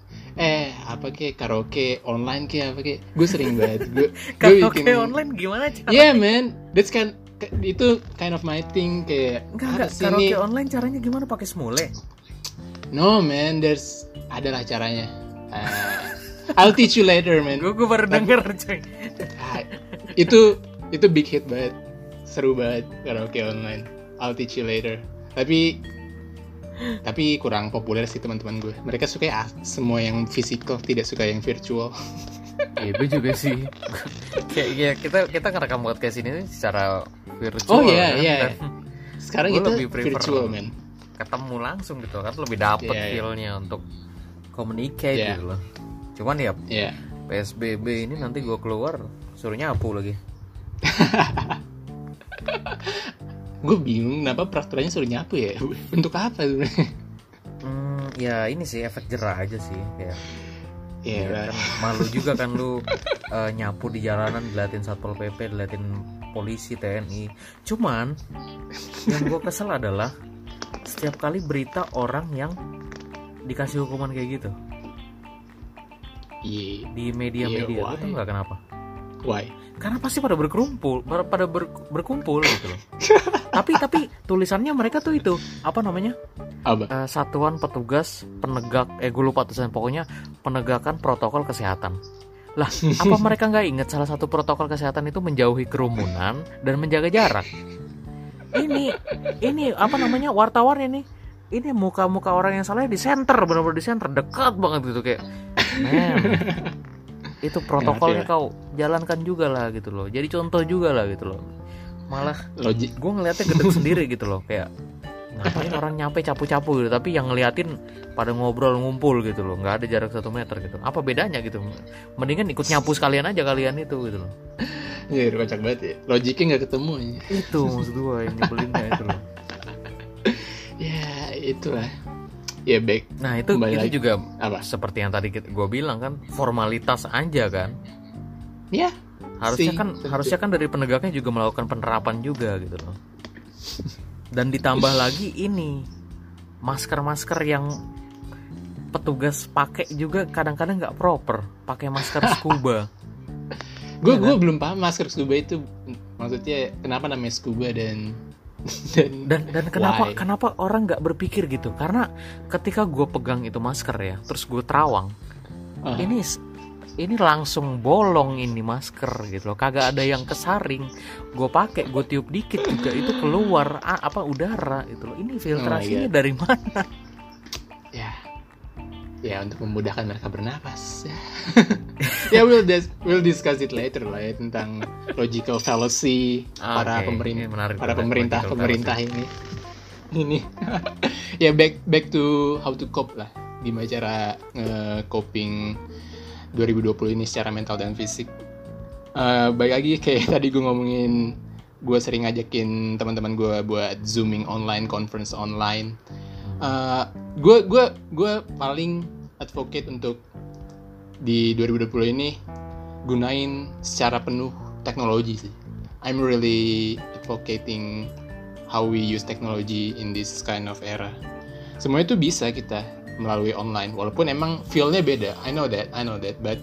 eh apa kayak karaoke online kayak apa kayak gue sering banget. Gue karaoke bikin online gimana cara yeah man. That's kind itu kind of my thing kayak enggak enggak. karaoke ini? online caranya gimana? Pakai semule no man. There's adalah caranya. Ah, I'll teach you later man. Gue gue baru denger coy. Ah, itu itu big hit banget. Seru banget karaoke online. I'll teach you later. Tapi tapi kurang populer sih teman-teman gue. Mereka suka ya semua yang physical tidak suka yang virtual. Ya gue juga sih. Kayak ya, kita kita ngerekam podcast ini secara virtual Oh, iya, kan, iya. dan sekarang Gue kita lebih prefer- virtual man ketemu langsung gitu kan? Lebih dapet Iya, iya. feelnya untuk communicate Iya. gitu loh. Cuman ya ya PSBB ini nanti gue keluar suruh nyapu lagi gue bingung kenapa peraturannya suruh nyapu ya. Untuk apa sebenarnya? Hmm, ya ini sih efek jerah aja sih kayak ya ya kan malu juga kan lu eh, nyapu di jalanan diliatin satpol pp diliatin polisi TNI cuman yang gue kesel adalah setiap kali berita orang yang dikasih hukuman kayak gitu. Iya. Di media-media Iya, lu tau why? nggak kenapa why? Karena pasti pada berkerumpul pada ber- berkumpul gitu loh. Tapi tapi tulisannya mereka tuh itu apa namanya? Apa? Eh, satuan petugas penegak eh gue lupa tulisan pokoknya penegakan protokol kesehatan. Lah apa mereka nggak inget salah satu protokol kesehatan itu menjauhi kerumunan dan menjaga jarak? Ini ini apa namanya wartawan ini? Ini muka-muka orang yang salah di center benar-benar di center. Dekat banget gitu kayak men itu protokolnya Ngerti kau jalankan juga lah gitu loh. Jadi contoh juga lah gitu loh. Malah logik gue ngeliatnya gede sendiri gitu loh kayak ngapain orang nyampe capu-capu gitu tapi yang ngeliatin pada ngobrol ngumpul gitu loh. Nggak ada jarak satu meter gitu. Apa bedanya gitu? Mendingan ikut nyapu sekalian aja kalian itu gitu loh. Ya kocak banget ya. Logiknya nggak ketemu ya. itu maksud gue yang nyebelinnya itu loh. Ya itulah ya baik nah itu Kembali itu lagi. juga apa? seperti yang tadi gue bilang kan formalitas aja kan. Ya harusnya Sih, kan tentu. harusnya kan dari penegaknya juga melakukan penerapan juga gitu loh. Dan ditambah lagi ini masker-masker yang petugas pakai juga kadang-kadang nggak proper. Pakai masker scuba. Gue Iya gue kan? belum paham masker scuba itu maksudnya kenapa namanya scuba dan dan, dan kenapa Why? kenapa orang nggak berpikir gitu? Karena ketika gue pegang itu masker ya terus gue terawang Ah, ini ini langsung bolong ini masker gitu loh. Kagak ada yang kesaring. Gue pakai gue tiup dikit juga itu keluar ah, apa udara itu loh. Ini filtrasinya God. dari mana ya untuk memudahkan mereka bernapas. Ya we'll dis we'll discuss it later lah ya tentang logical fallacy Ah, para oke. pemerintah Ini menarik para pemerintah pemerintah ini. Ini. Ya back back to how to cope lah. Gimana cara coping 2020 ini secara mental dan fisik. Eh baik lagi kayak tadi gue ngomongin gue sering ngajakin teman-teman gue buat zooming online conference online gue gue gue paling advocate untuk di 2020 ini gunain secara penuh teknologi sih. I'm really advocating how we use technology in this kind of era. Semua itu bisa kita melalui online, walaupun emang feel-nya beda. I know that, I know that, but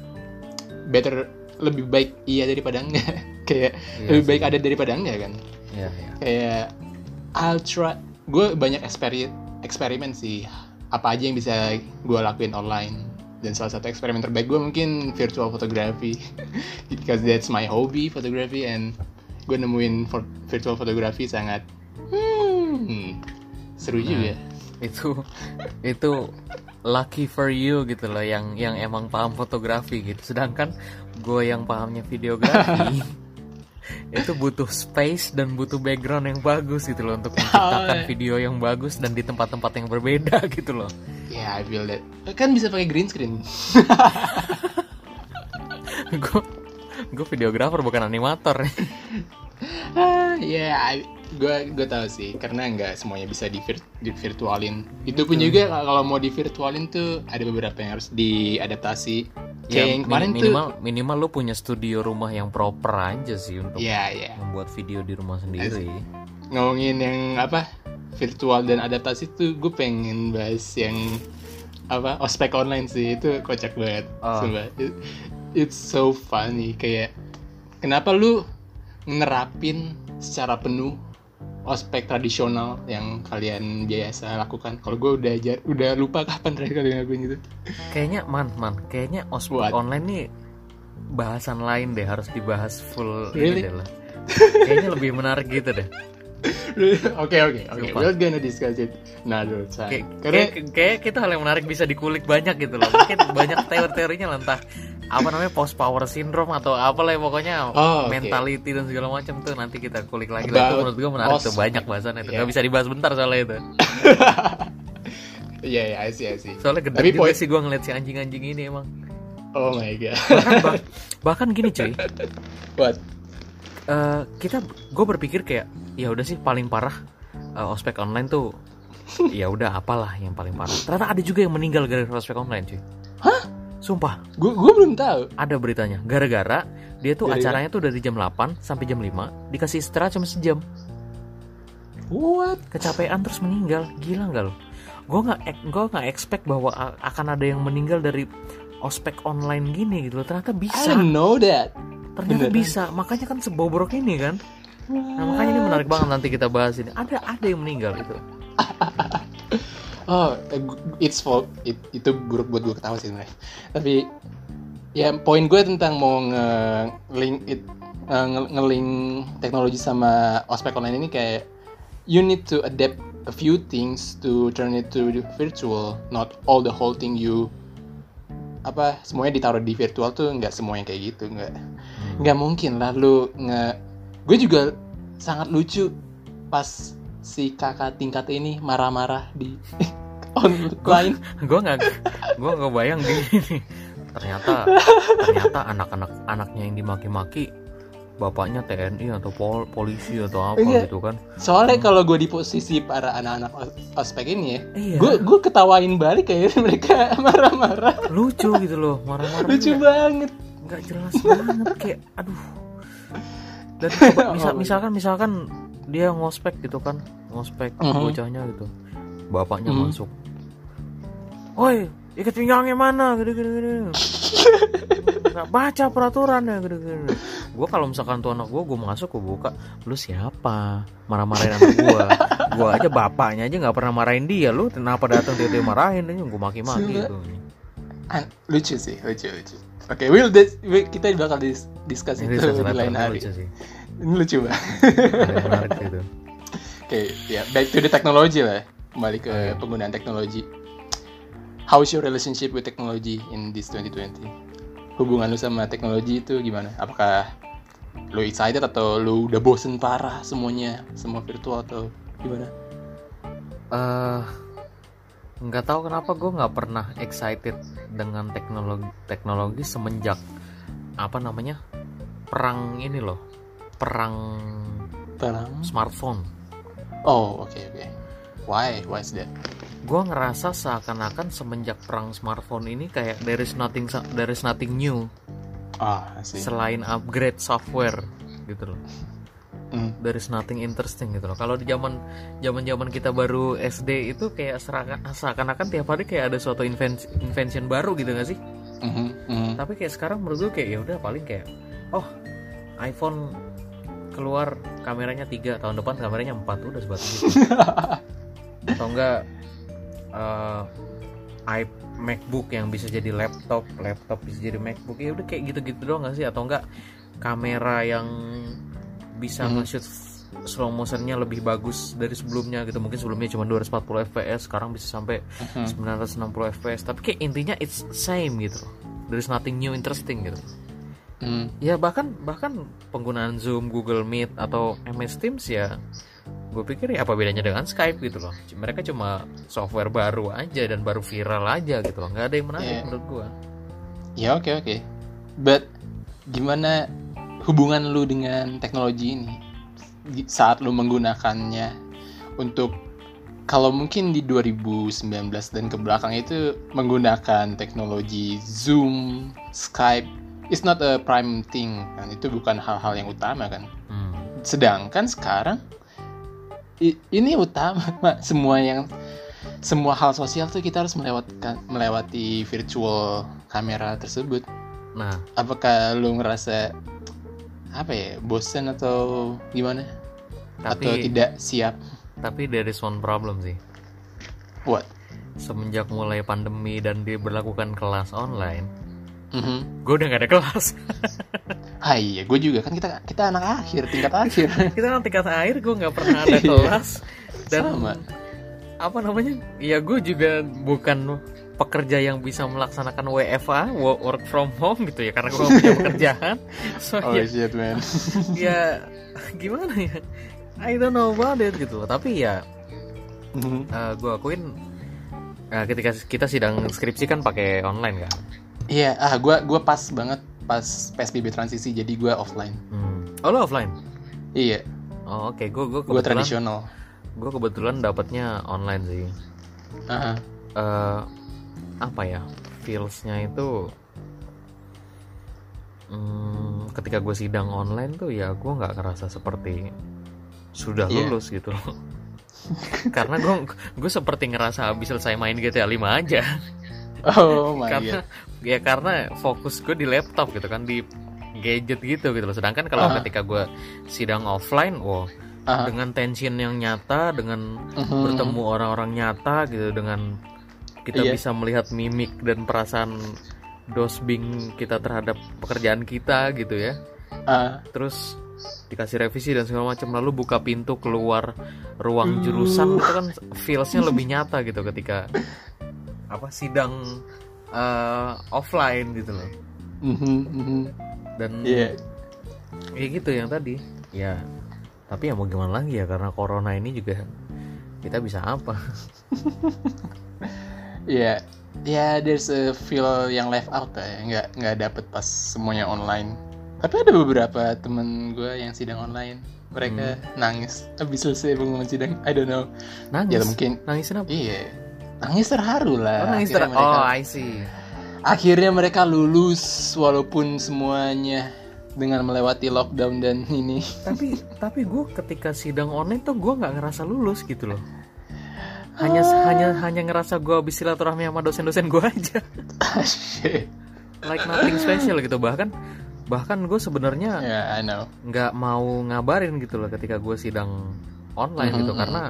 better lebih baik iya daripada enggak. Kayak Iya lebih baik ada daripada enggak kan ya, ya. kayak I'll try gue banyak eksperimen eksperimen sih. Apa aja yang bisa gue lakuin online. Dan salah satu eksperimen terbaik gue mungkin virtual photography. Because that's my hobby photography and gue nemuin for- virtual photography sangat hmm, seru juga. itu itu lucky for you gitu loh yang yang emang paham fotografi gitu. Sedangkan gue yang pahamnya videografi itu butuh space dan butuh background yang bagus gitu loh untuk menciptakan Oh, iya. video yang bagus dan di tempat-tempat yang berbeda gitu loh. Ya I feel that. Kan bisa pakai green screen. Gue gue videografer bukan animator. Ah, yeah, I, gue gue tahu sih. Karena nggak semuanya bisa di, vir- di virtualin. Itu pun juga kalau mau di virtualin tuh ada beberapa yang harus diadaptasi kayak Ya, yang kemarin tuh minimal minimal lu punya studio rumah yang proper aja sih untuk ya ya membuat video di rumah sendiri. ngomongin yang apa virtual dan adaptasi tuh gue pengen bahas yang apa ospek online sih itu kocak banget Oh. sumpah. It- it's so funny kayak kenapa lu nerapin secara penuh ospek tradisional yang kalian biasa lakukan kalau gue udah jar- udah lupa kapan terakhir kali ngelakuin gitu Kayaknya man man, kayaknya ospek What? online nih bahasan lain deh harus dibahas full Really? ini deh lah. Kayaknya lebih menarik gitu deh. oke oke oke we're gonna discuss it another time Kayak, karena kayak, kayak kita hal yang menarik bisa dikulik banyak gitu loh. Mungkin banyak teori-teorinya lah entah apa namanya post power syndrome atau apalah ya pokoknya Oh, mentality dan segala macam tuh nanti kita kulik lagi lah. Itu menurut gue menarik tuh post- banyak bahasannya itu. Yeah. Gak bisa dibahas bentar soalnya itu. iya iya I see I see Soalnya gede Tapi juga poin- sih gue ngeliat si anjing-anjing ini emang. oh my god Bahkan, bah- bahkan gini cuy, what eh, kita gue berpikir kayak ya udah sih paling parah eh, ospek online tuh ya udah apalah yang paling parah. Ternyata ada juga yang meninggal gara-gara ospek online cuy. Sumpah, gue gue belum tahu ada beritanya. Gara-gara dia tuh Gara-gara? acaranya tuh dari jam 8 sampai jam 5 dikasih istirahat cuma sejam. what Kecapean terus meninggal. Gila nggak lo? Gue nggak gue nggak expect bahwa akan ada yang meninggal dari ospek online gini gitu loh. Ternyata I bisa. don't know that Ternyata Beneran. bisa. Makanya kan sebobrok ini kan. Nah, makanya ini menarik banget nanti kita bahas ini. Ada ada yang meninggal itu. oh eh, it's for it, itu buruk buat gue ketawa sih sebenarnya tapi ya poin gue tentang mau nge link it eh, nge- nge-link teknologi sama ospek online ini kayak you need to adapt a few things to turn it to virtual. Not all the whole thing you apa semuanya ditaruh di virtual tuh nggak semuanya kayak gitu nggak nggak mungkin lah lu nge gue juga sangat lucu pas si kakak tingkat ini marah-marah di online gue nggak gue nggak bayang gini ternyata ternyata anak-anak anaknya yang dimaki-maki bapaknya TNI atau pol polisi atau apa Iya. gitu kan. Soalnya kalau gue di posisi para anak-anak os- ospek ini ya iya. gue gue ketawain balik kayak mereka marah-marah. Lucu gitu loh marah-marah lucu banget. Nggak jelas banget kayak aduh. Dan coba misal, misalkan misalkan dia ngospek gitu kan ngospek Mhm. bocahnya gitu. Bapaknya Mhm. masuk. Woi ikat pinggangnya mana? Gede gede gede. Nggak baca peraturannya gede gede gue kalau misalkan tuh anak gue gue masuk gue buka. Lu siapa? Marah-marahin anak gue gue aja bapaknya aja nggak pernah marahin dia. Lu kenapa datang tiba-tiba marahin? Dia gue maki-maki gitu. Lucu sih lucu lucu. Oke we'll dis- we- kita bakal dis discuss itu di lain hari. lucu sih ini lucu banget menarik gitu Oke, ya back to the technology lah. Kembali ke Oke. penggunaan teknologi. How's your relationship with technology in this 2020? Hubungan lu sama teknologi itu gimana? Apakah lu excited atau lu udah bosen parah semuanya, semua virtual atau gimana? eh nggak tahu kenapa gue nggak pernah excited dengan teknologi teknologi semenjak apa namanya perang ini loh perang Perang. smartphone Oh, oke oke. Why? Why is that? gue ngerasa seakan-akan semenjak perang smartphone ini kayak there is nothing there is nothing new Ah, sih. selain upgrade software gitu loh Hmm. there is nothing interesting gitu loh kalau di zaman zaman zaman kita baru SD itu kayak seakan-akan tiap hari kayak ada suatu invention, invention baru gitu gak sih Mhm, mhm. tapi kayak sekarang menurut gue kayak ya udah paling kayak oh iPhone keluar kameranya tiga tahun depan kameranya empat udah sebatas gitu. Atau enggak eh, i MacBook yang bisa jadi laptop laptop bisa jadi MacBook ya udah kayak gitu-gitu doang gak sih? Atau enggak kamera yang bisa Mhm. nge-shoot slow motionnya lebih bagus dari sebelumnya gitu. Mungkin sebelumnya cuma 240 fps sekarang bisa sampai Mhm. 960 fps tapi kayak intinya it's same gitu. Loh there is nothing new interesting gitu Mhm. ya bahkan bahkan penggunaan Zoom Google Meet atau MS Teams ya gue pikir ya apa bedanya dengan Skype gitu loh mereka cuma software baru aja dan baru viral aja gitu loh nggak ada yang menarik Iya. menurut gue Ya oke oke. But gimana hubungan lu dengan teknologi ini? saat lu menggunakannya untuk kalau mungkin di 2019 dan ke belakang itu menggunakan teknologi Zoom, Skype, it's not a prime thing kan itu bukan hal-hal yang utama kan. Hmm. Sedangkan sekarang i- ini utama, Mak. semua yang semua hal sosial tuh kita harus melewatkan melewati virtual kamera tersebut. Nah, Apakah lu ngerasa apa ya bosen atau gimana? atau tapi tidak siap? tapi there is one problem sih. What? Semenjak mulai pandemi dan diberlakukan kelas online, Mhm. gue udah gak ada kelas. Ah iya, gue juga kan kita kita anak akhir, tingkat akhir. Kita kan tingkat akhir gue nggak pernah ada kelas dan Sama. apa namanya? Ya gue juga bukan pekerja yang bisa melaksanakan WFA wo- work from home gitu ya karena gue punya pekerjaan. So Oh ya, shit man. ya gimana ya? I don't know about it gitu. Tapi ya Mhm. gue akuin eh, ketika kita sidang skripsi kan pakai online kan. Iya, ah gue gua pas banget pas PSBB transisi jadi gue offline. Hmm. Oh lo offline? Iya, Oh oke, gue gue gue kebetulan tradisional. gue kebetulan dapatnya online sih. Aha. eh apa ya feelsnya itu hmm, ketika gue sidang online tuh ya gue nggak ngerasa seperti sudah Iya. lulus gitu loh karena gue gue seperti ngerasa habis selesai main GTA 5 aja Oh my karena god. ya karena fokus gue di laptop gitu kan di gadget gitu gitu loh sedangkan kalau Ah. ketika gue sidang offline wow Aha. dengan tension yang nyata dengan Mhm. bertemu orang-orang nyata gitu dengan kita Iya. bisa melihat mimik dan perasaan dosbing kita terhadap pekerjaan kita gitu ya Ah, terus dikasih revisi dan segala macam lalu buka pintu keluar ruang jurusan itu kan feelsnya lebih nyata gitu ketika apa sidang eh, offline gitu loh. Mhm, mhm. dan Iya. ya gitu yang tadi. Ya tapi ya mau gimana lagi ya karena corona ini juga kita bisa apa? Iya, ya there's a feel yang left out ya, nggak nggak dapet pas semuanya online. Tapi ada beberapa temen gue yang sidang online, mereka nangis. Habis selesai pengumuman sidang. I don't know. nangis? Ya mungkin, nangisin apa? Iya, nangis terharu lah. oh nangis Akhirnya ter mereka, oh I see akhirnya mereka lulus walaupun semuanya dengan melewati lockdown dan ini. tapi tapi gue ketika sidang online tuh gue nggak ngerasa lulus gitu loh hanya hanya hanya ngerasa gue habis silaturahmi sama dosen-dosen gue aja Shit. like nothing special gitu bahkan bahkan gue sebenarnya Ya, I know. nggak mau ngabarin gitu loh ketika gue sidang online gitu Mhm, karena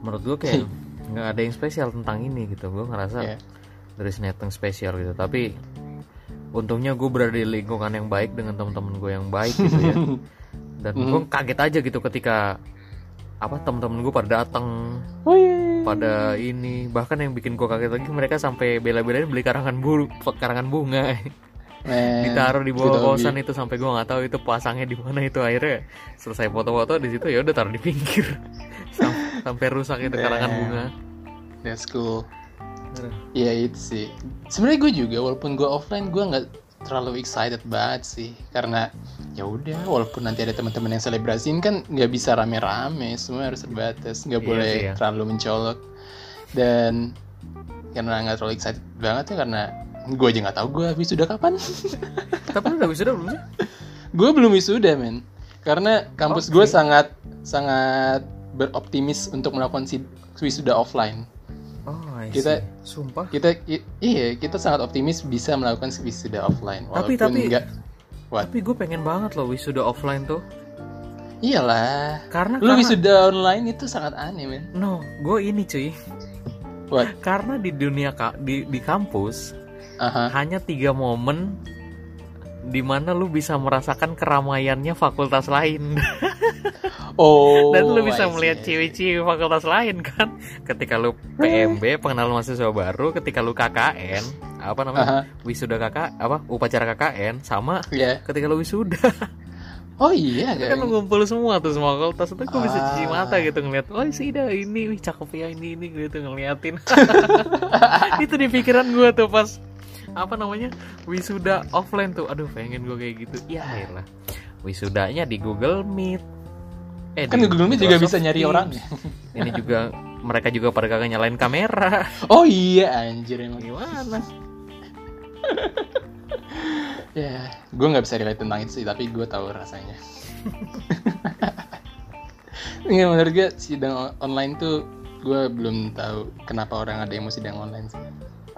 menurut gue kayak nggak ada yang spesial tentang ini gitu. Gue ngerasa Iya. there is nothing spesial gitu. Tapi untungnya gue berada di lingkungan yang baik dengan teman-teman gue yang baik gitu ya. Dan gue kaget aja gitu ketika apa teman-teman gue pada datang pada ini. Bahkan yang bikin gue kaget lagi mereka sampai bela-belain beli karangan bunga karangan bunga. Ditaruh di bawah hobby. kosan itu sampai gue nggak tahu itu pasangnya di mana itu. Akhirnya selesai foto-foto di situ ya udah taruh di pinggir. Sam- sampai rusak itu karangan Damn. bunga That's cool. Ya itu sih. Sebenarnya gue juga walaupun gue offline gue nggak terlalu excited banget sih karena ya udah walaupun nanti ada teman-teman yang selebrasiin kan nggak bisa rame-rame semua harus terbatas nggak Iya boleh sih ya. terlalu mencolok dan karena nggak terlalu excited banget ya karena gue aja nggak tahu gue wisuda kapan tapi lu udah wisuda belum sih gue belum wisuda men karena kampus gue Oke. sangat sangat beroptimis untuk melakukan wisuda offline. Oh I Kita- see. sumpah? kita i- iya kita sangat optimis bisa melakukan wisuda offline Tapi- tapi- nggak what tapi gue pengen banget loh wisuda offline tuh. Iyalah. Karena lu karena- wisuda online itu sangat aneh men. No gue ini cuy. What? Karena di dunia ka- di di kampus aha. hanya tiga momen di mana lu bisa merasakan keramaiannya fakultas lain oh dan lu bisa melihat cewek-cewek fakultas lain kan? Ketika lu PMB pengenalan mahasiswa baru ketika lu KKN apa namanya? Aha. Wisuda kakak apa? Upacara KKN sama ya ketika lu wisuda. Oh iya kan lu ngumpul semua tuh semua fakultas itu gue bisa cuci Ah. mata gitu ngeliat oh sih dah ini wih cakep ya ini ini gitu ngeliatin. Itu di pikiran gue tuh pas apa namanya wisuda offline tuh. Aduh pengen gue kayak gitu. Ya akhirnya wisudanya di Google Meet Eh, Kan di Google Meet juga bisa nyari orangnya. Ini juga mereka juga pada kagak nyalain kamera. Oh iya anjir emang. Gimana? Ya, gue nggak bisa relate tentang itu sih, tapi gue tahu rasanya. Nggak menurut gue sidang on- online tuh gue belum tahu kenapa orang ada yang mau sidang online sih.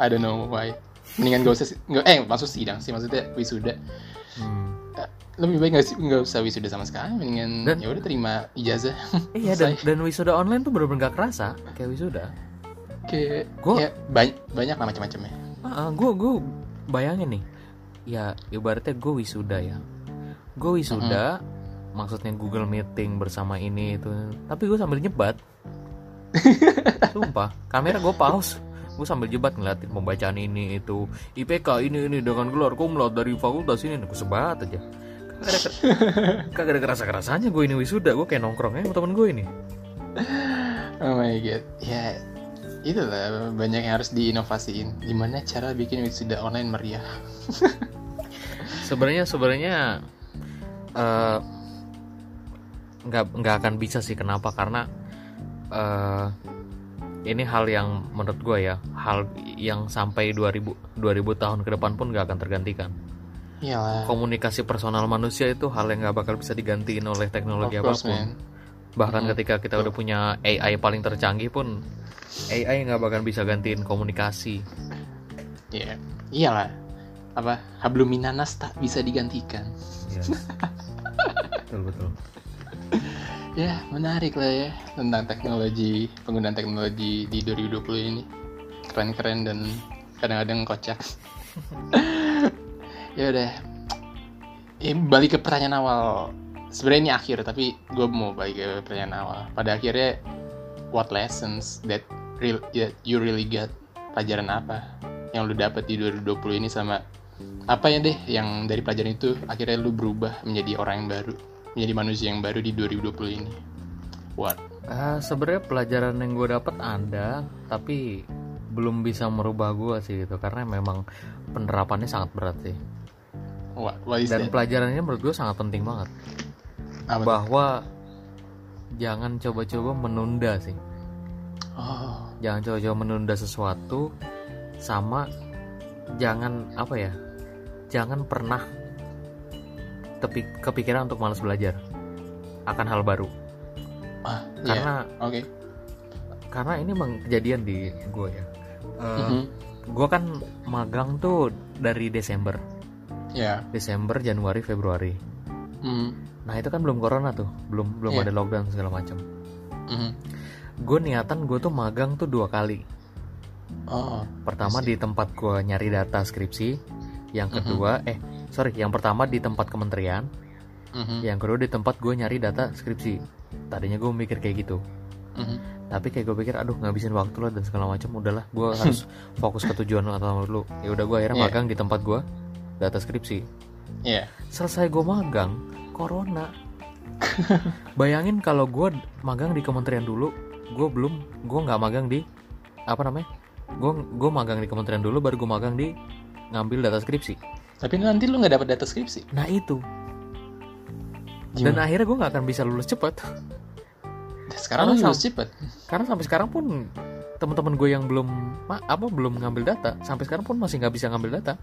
I don't know why. Mendingan gak usah, nggak, eh maksud sidang sih maksudnya wisuda. Hmm. Lebih baik nggak sih? Nggak usah wisuda sama sekali, mendingan Dan- ya udah terima ijazah. Iya dan, dan wisuda online tuh bener-bener gak kerasa kayak wisuda. Kayak Gua- ya, banyak banyak lah macam-macamnya. Ah, gue gue bayangin nih, ya ibaratnya gue wisuda ya, gue wisuda, maksudnya Google Meeting bersama ini itu, tapi gue sambil nyebat, sumpah, kamera gue pause, gue sambil jebat ngeliatin pembacaan ini itu, IPK ini ini dengan gelar kumlaut dari fakultas ini, gue sebat aja, kagak ada, kagak ada kerasa kerasanya gue ini wisuda, gue kayak nongkrong ya sama temen gue ini. Oh my god, ya itulah banyak yang harus diinovasiin. Gimana cara bikin wisuda online meriah? sebenarnya sebenarnya eh, nggak nggak akan bisa sih kenapa karena eh, ini hal yang menurut gue ya hal yang sampai 2000 2000 tahun ke depan pun nggak akan tergantikan Iyalah. komunikasi personal manusia itu hal yang nggak bakal bisa digantiin oleh Of teknologi course, apa pun man. bahkan Mhm. ketika kita udah punya AI paling tercanggih pun AI nggak bakal bisa gantiin komunikasi Iya. Iyalah. Apa hablum minanas tak bisa digantikan. Iya. betul betul Ya, menarik lah ya tentang teknologi, penggunaan teknologi di 2020 ini. Keren-keren dan kadang-kadang kocak. ya udah. Eh, balik ke pertanyaan awal. Sebenarnya ini akhir, tapi gue mau balik ke pertanyaan awal. Pada akhirnya, what lessons that real that you really got? Pelajaran apa yang lu dapat di 2020 ini sama apa ya deh yang dari pelajaran itu akhirnya lu berubah menjadi orang yang baru, menjadi manusia yang baru di 2020 ini? What? Ah, sebenarnya pelajaran yang gue dapat ada, tapi belum bisa merubah gue sih gitu karena memang penerapannya sangat berat sih. What? What is Dan that? pelajarannya menurut gue sangat penting banget. Apa? Bahwa jangan coba-coba menunda sih. Oh, Jangan coba-coba menunda sesuatu sama jangan apa ya? Jangan pernah tepi, kepikiran untuk malas belajar akan hal baru. ah, iya. Karena Oke. karena ini emang kejadian di gue ya. Eh, Mhm. gue kan magang tuh dari Desember Ya. Desember Januari Februari Mhm. nah itu kan belum corona tuh belum belum Iya. ada lockdown segala macam Mhm. gue niatan gue tuh magang tuh dua kali Oh, pertama di tempat gue nyari data skripsi yang kedua eh sorry yang pertama di tempat kementerian Mhm. yang kedua di tempat gue nyari data skripsi tadinya gue mikir kayak gitu Mhm. tapi kayak gue pikir aduh ngabisin waktu lah dan segala macam udahlah gue harus fokus ke tujuan utama dulu ya udah gue akhirnya Iya. magang di tempat gue data skripsi Iya. selesai gue magang corona bayangin kalau gue magang di kementerian dulu gue belum gue nggak magang di apa namanya gue gue magang di kementerian dulu baru gue magang di ngambil data skripsi Tapi nanti lu nggak dapat data skripsi. nah itu dan Gimana? akhirnya gue nggak akan bisa lulus cepet Sekarang lu lulus cepet. karena sampai sekarang pun teman-teman gue yang belum apa belum ngambil data sampai sekarang pun masih nggak bisa ngambil data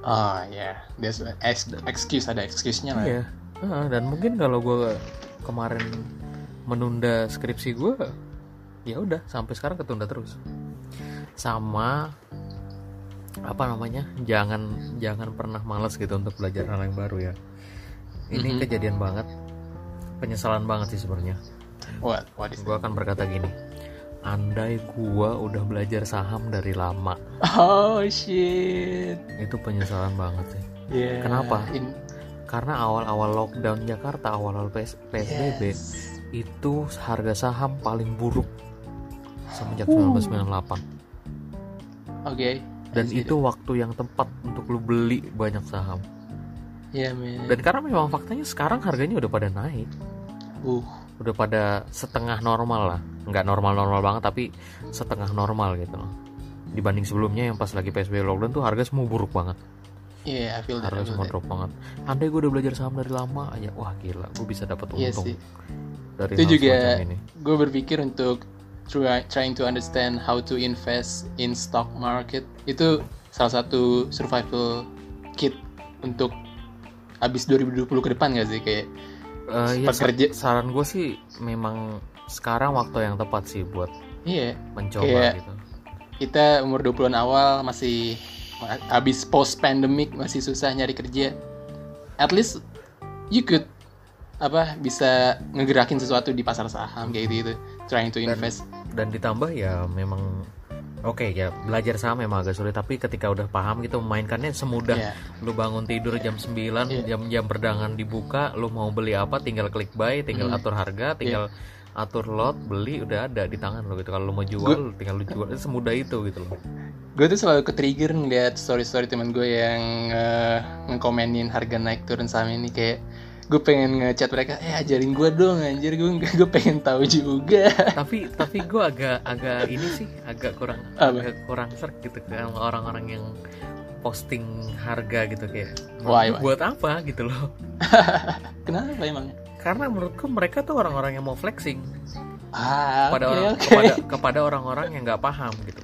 Oh ya, there's ex- excuse ada excuse-nya lah. iya Heeh, dan mungkin kalau gue kemarin menunda skripsi gue ya udah sampai sekarang ketunda terus sama apa namanya jangan jangan pernah malas gitu untuk belajar hal yang baru ya ini Mhm. kejadian banget penyesalan banget sih sebenarnya What? Gue akan berkata gini andai gua udah belajar saham dari lama Oh shit. itu penyesalan banget sih Yeah. Kenapa? In- karena awal-awal lockdown Jakarta awal-awal PS PSBB Yes. itu harga saham paling buruk semenjak Uh. 1998 Oke. Dan itu waktu yang tepat untuk lu beli banyak saham that. Yeah, man. dan karena memang faktanya sekarang harganya udah pada naik Uh. udah pada setengah normal lah nggak normal-normal banget tapi setengah normal gitu loh dibanding sebelumnya yang pas lagi PSBB lockdown tuh harga semua buruk banget Iya, I feel that. I harga feel semua that. drop banget andai gue udah belajar saham dari lama aja wah gila gue bisa dapat Iya untung sih. dari Itu juga ini gue berpikir untuk try, trying to understand how to invest in stock market. Itu salah satu survival kit untuk abis 2020 ke depan gak sih? Kayak Eh, ya, sa- pekerja- saran gue sih memang sekarang waktu yang tepat sih buat iya. mencoba Kayak- gitu. kita umur 20-an awal masih abis post pandemic masih susah nyari kerja. At least you could apa bisa ngegerakin sesuatu di pasar saham kayak gitu trying to invest. dan ditambah ya memang oke ya belajar saham memang agak sulit tapi ketika udah paham gitu memainkannya semudah Iya. lu bangun tidur jam 9 Iya. jam jam perdagangan dibuka lu mau beli apa tinggal klik buy tinggal Hmm. atur harga tinggal atur lot beli udah ada di tangan lo gitu kalau lu mau jual tinggal lu jual itu semudah itu gitu loh gue tuh selalu ke trigger ngeliat story story teman gue yang eh, ngekomenin harga naik turun saham ini kayak gue pengen ngechat mereka eh ajarin gue dong anjir. Gue gue pengen tahu juga. Tapi tapi gue agak agak ini sih agak kurang Apa? agak kurang serk gitu kan orang-orang yang posting harga gitu kayak Why, why? buat apa? gitu loh. Kenapa emang karena menurutku mereka tuh orang-orang yang mau flexing. Ah kepada oke, orang oke. kepada kepada orang-orang yang nggak paham gitu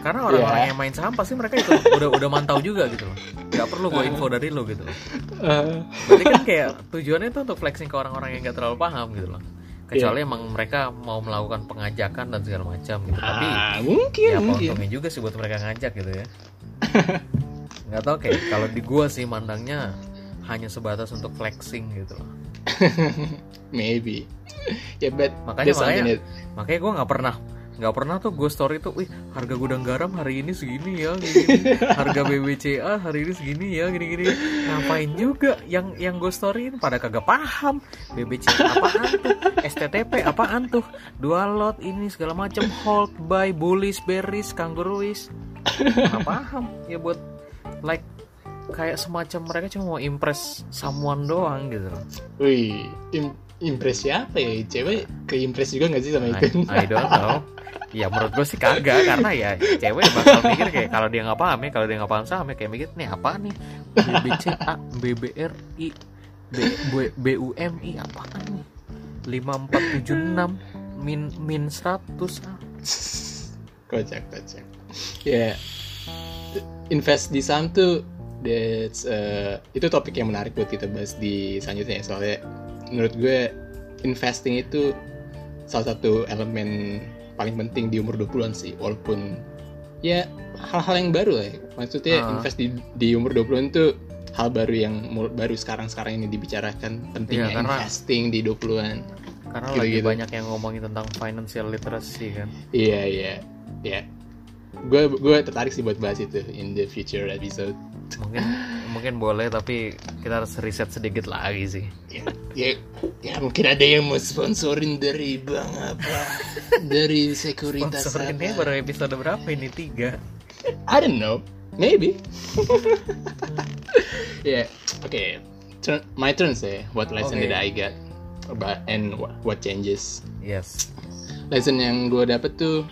karena orang-orang Iya. yang main saham pasti mereka itu udah udah mantau juga gitu loh. Nggak perlu gue info dari lo gitu loh. Berarti kan kayak tujuannya itu untuk flexing ke orang-orang yang nggak terlalu paham gitu loh. Kecuali Iya. emang mereka mau melakukan pengajakan dan segala macam gitu. Tapi ah mungkin ya mungkin. untungnya juga sih buat mereka ngajak gitu ya. Nggak tahu kayak kalau di gua sih mandangnya hanya sebatas untuk flexing gitu loh. Maybe. Ya but Makanya- makanya- makanya gua nggak pernah nggak pernah tuh gue story tuh, wih harga gudang garam hari ini segini ya, gini, harga BBCA hari ini segini ya, gini-gini. Ngapain juga yang yang gue storyin? Pada kagak paham. BBCA apaan tuh, STTP apaan tuh, dua lot ini segala macam hold buy, bullish, bearish, kanguruis. Nggak paham. Ya buat like kayak semacam mereka cuma mau impress someone doang gitu. Wih im- impress siapa ya? Cewek ke impress juga nggak sih sama itu I, I don't know. Ya menurut gue sih kagak karena ya cewek bakal mikir kayak kalau dia nggak paham ya kalau dia nggak paham saham ya kayak mikir nih apa nih? BBCA BBRI B, B, BUMI apaan nih? 5476 min min 100 ah. kocak kocak. Ya invest di saham tuh that's uh, itu topik yang menarik buat kita bahas di selanjutnya ya. Soalnya menurut gue investing itu salah satu elemen paling penting di umur 20-an sih walaupun ya hal-hal yang baru lah ya. maksudnya Ah. invest di, di umur 20-an tuh hal baru yang baru sekarang-sekarang ini dibicarakan pentingnya Iya, karena- investing di 20-an karena Gitu-gitu. lagi banyak yang ngomongin tentang financial literacy kan Iya iya ya. Gue gue tertarik sih buat bahas itu in the future episode. Mungkin mungkin boleh tapi kita harus riset sedikit lagi sih Ya, ya, ya mungkin ada yang mau sponsorin dari bang apa dari sekuritas sponsor ini apa. baru episode berapa ini tiga I don't know, maybe. yeah, okay. Turn, my turn say what lesson Okay. did I get about and what, what changes. yes lesson yang gue dapet tuh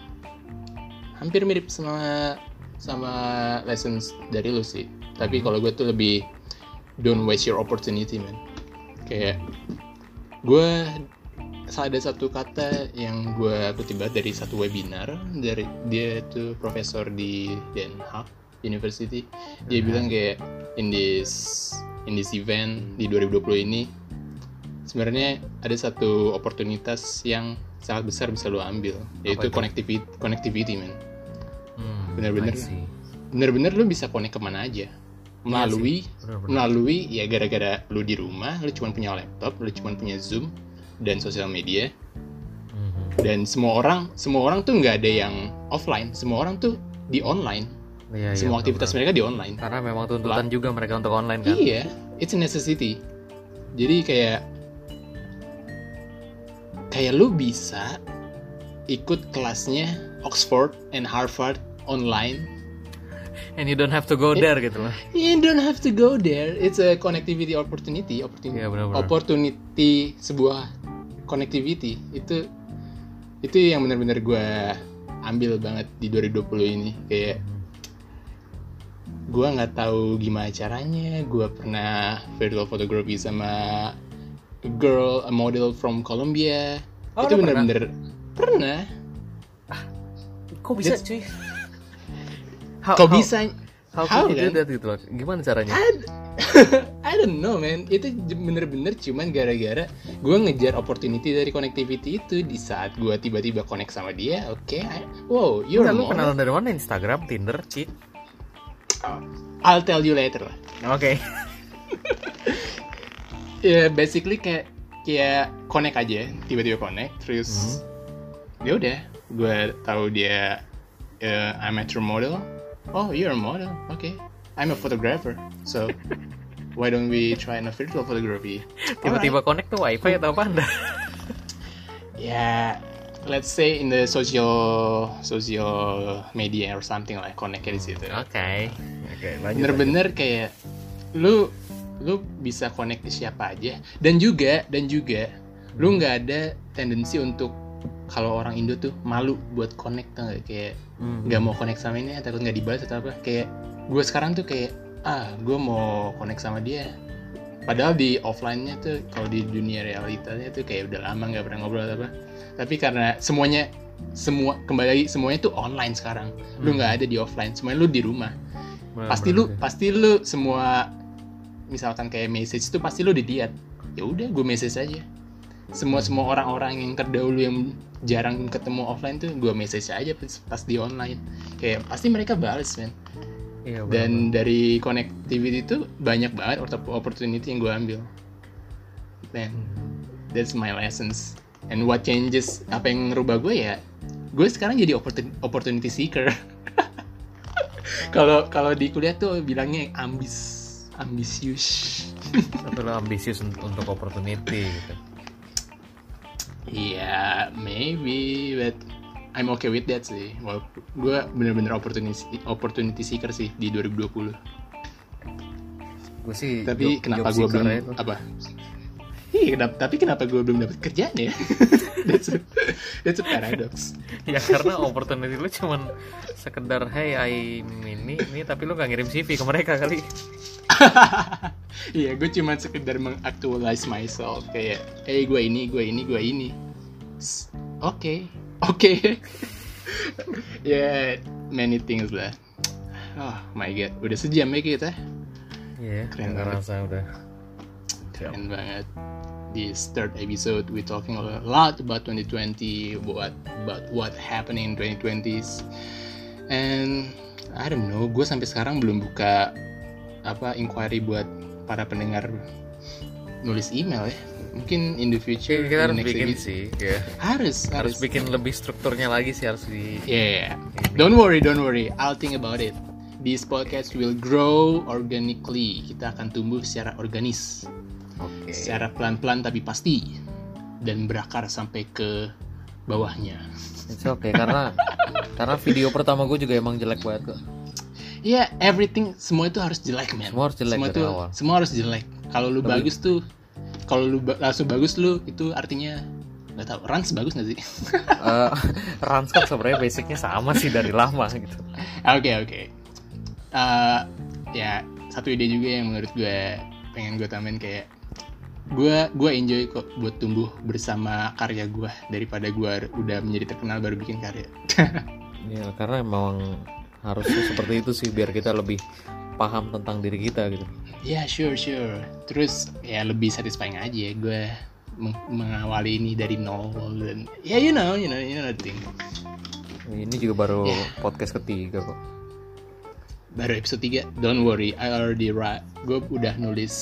hampir mirip sama sama lessons dari lu sih tapi kalau gue tuh lebih don't waste your opportunity man. Kayak gue ada satu kata yang gue kutip banget dari satu webinar dari dia tuh profesor di Den Haag University. Dia bilang kayak in this in this event di 2020 ini sebenarnya ada satu oportunitas yang sangat besar bisa lo ambil yaitu itu? connectivity connectivity man. Hmm, Bener-bener. Bener-bener lo bisa connect ke mana aja melalui Bener-bener. melalui ya gara-gara lu di rumah lu cuma punya laptop lu cuma punya zoom dan sosial media Mhm. dan semua orang semua orang tuh nggak ada yang offline semua orang tuh di online Iya, iya, semua aktivitas bener-bener. mereka di online karena memang tuntutan juga mereka untuk online kan iya it's a necessity jadi kayak kayak lu bisa ikut kelasnya Oxford and Harvard online and you don't have to go there gitu loh You don't have to go there. It's a connectivity opportunity, opportunity, Iya, benar-benar. opportunity sebuah connectivity. Itu itu yang benar-benar gue ambil banget di 2020 ini. Kayak gue nggak tahu gimana caranya gue pernah virtual photography sama a girl a model from Colombia Oh, itu lu pernah? bener-bener pernah kok bisa That's- cuy How- kok how- bisa how, how, could you do kan? that gitu loh. Gimana caranya? I, I don't know man. Itu bener-bener cuman gara-gara gue ngejar opportunity dari connectivity itu. Di saat gue tiba-tiba connect sama dia oke I- wow you're model kenalan dari mana? Instagram Tinder cheat I'll tell you later lah. Oke. Ya basically kayak kayak connect aja tiba-tiba connect terus ya udah gue tahu dia uh, I'm a true model oh you're a model. Okay. I'm a photographer. So why don't we try a virtual photography? Tiba-tiba connect tuh wifi atau apa? Anda ya let's say in the social social media or something like connect di situ. Oke. Oke lanjut bener-bener kayak lu lu bisa connect ke siapa aja. Dan juga dan juga lu nggak ada tendensi untuk kalau orang Indo tuh malu buat connect nggak? Kayak Hmm. Nggak mau connect sama ini takut nggak dibalas atau apa. Kayak gue sekarang tuh kayak ah gue mau connect sama dia. Padahal di offline-nya tuh kalau di dunia realitanya tuh kayak udah lama nggak pernah ngobrol atau apa. Tapi karena semuanya semua kembali lagi semuanya tuh online sekarang. Lu Hmm. nggak ada di offline semuanya lu di rumah. Bener, pasti lu sih. pasti lu semua misalkan kayak message itu pasti lu dilihat ya udah gue message aja semua semua orang-orang yang terdahulu yang jarang ketemu offline tuh gue message aja pas, pas di online. Kayak pasti mereka bales men. Iya, bener, dan dari connectivity itu banyak banget oppor- opportunity yang gue ambil. Man that's my lessons. And what changes apa yang ngerubah gue ya gue sekarang jadi opportun- opportunity seeker. Kalau kalau di kuliah tuh bilangnya ambis ambisius. Tapi lo ambisius un- untuk opportunity gitu. Iya, maybe, but I'm okay with that sih. Wal gue bener-bener opportunity opportunity seeker sih di 2020. Gue sih Tapi job- kenapa gue belum apa? Iya, kenapa, tapi kenapa gue belum dapat kerjaan ya? that's, a, that's a paradox. ya karena opportunity lu cuman sekedar hey I ini ini tapi lu gak ngirim CV ke mereka kali. Iya, gue cuma sekedar mengactualize myself kayak, eh gue ini, gue ini, gue ini. Oke, oke. ya, many things lah. Oh my god, udah sejam ya kita. Iya, Keren nggak banget. rasa udah. Keren banget. This third episode we talking a lot about 2020, what about what happened in 2020s. And I don't know, gue sampai sekarang belum buka apa inquiry buat para pendengar nulis email ya. Mungkin in the future Kita harus bikin episode- sih, ya. Harus, Harus harus. bikin lebih strukturnya lagi sih harus di. Yeah, don't worry, don't worry. I'll think about it. This podcast will grow organically. Kita akan tumbuh secara organis. Oke. secara pelan-pelan tapi pasti dan berakar sampai ke bawahnya. It's okay karena karena video pertama gue juga emang jelek banget kok. Ya, everything semua itu harus jelek, man. Semua harus jelek semua awal. Semua harus jelek. Kalau lu bagus tuh, kalau lu ba- langsung bagus lu itu artinya nggak tahu. Rans bagus nggak sih? Eh, Rans kan sebenarnya basicnya sama sih dari lama gitu. Oke oke. Eh, ya satu ide juga yang menurut gue pengen gue tambahin kayak gue gue enjoy kok buat tumbuh bersama karya gue daripada gue udah menjadi terkenal baru bikin karya. Ya karena emang harusnya seperti itu sih biar kita lebih paham tentang diri kita gitu. Ya sure sure. Terus ya lebih satisfying aja gue meng- mengawali ini dari nol dan ya you know you know you know the thing. Ini juga baru Ya. podcast ketiga kok. Baru episode 3 Don't worry I already write Gue udah nulis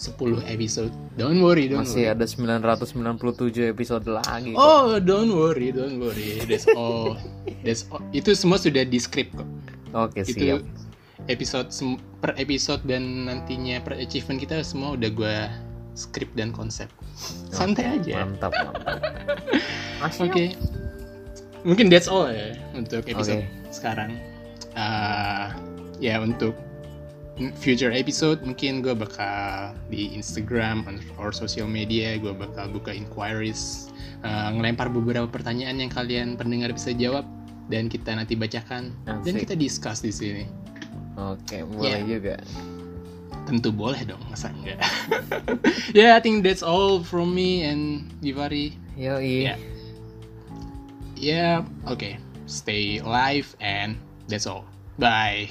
10 episode Don't worry don't Masih worry ada 997 episode lagi. kok. Oh don't worry don't worry That's all That's all. Itu semua sudah di script kok Oke Itu siap. episode per episode dan nantinya per achievement kita semua udah gue script dan konsep Santai aja Mantap mantap. Oke. Mungkin that's all ya untuk episode Oke. sekarang. Ah, ya untuk future episode mungkin gue bakal di Instagram or social media gue bakal buka inquiries uh, ngelempar beberapa pertanyaan yang kalian pendengar bisa jawab dan kita nanti bacakan Asik. dan kita discuss di sini. Oke, okay, boleh yeah. juga. Tentu boleh dong, masa enggak? yeah, I think that's all from me and Divari. Yo, yeah. Yeah, okay. Stay alive and that's all. Bye.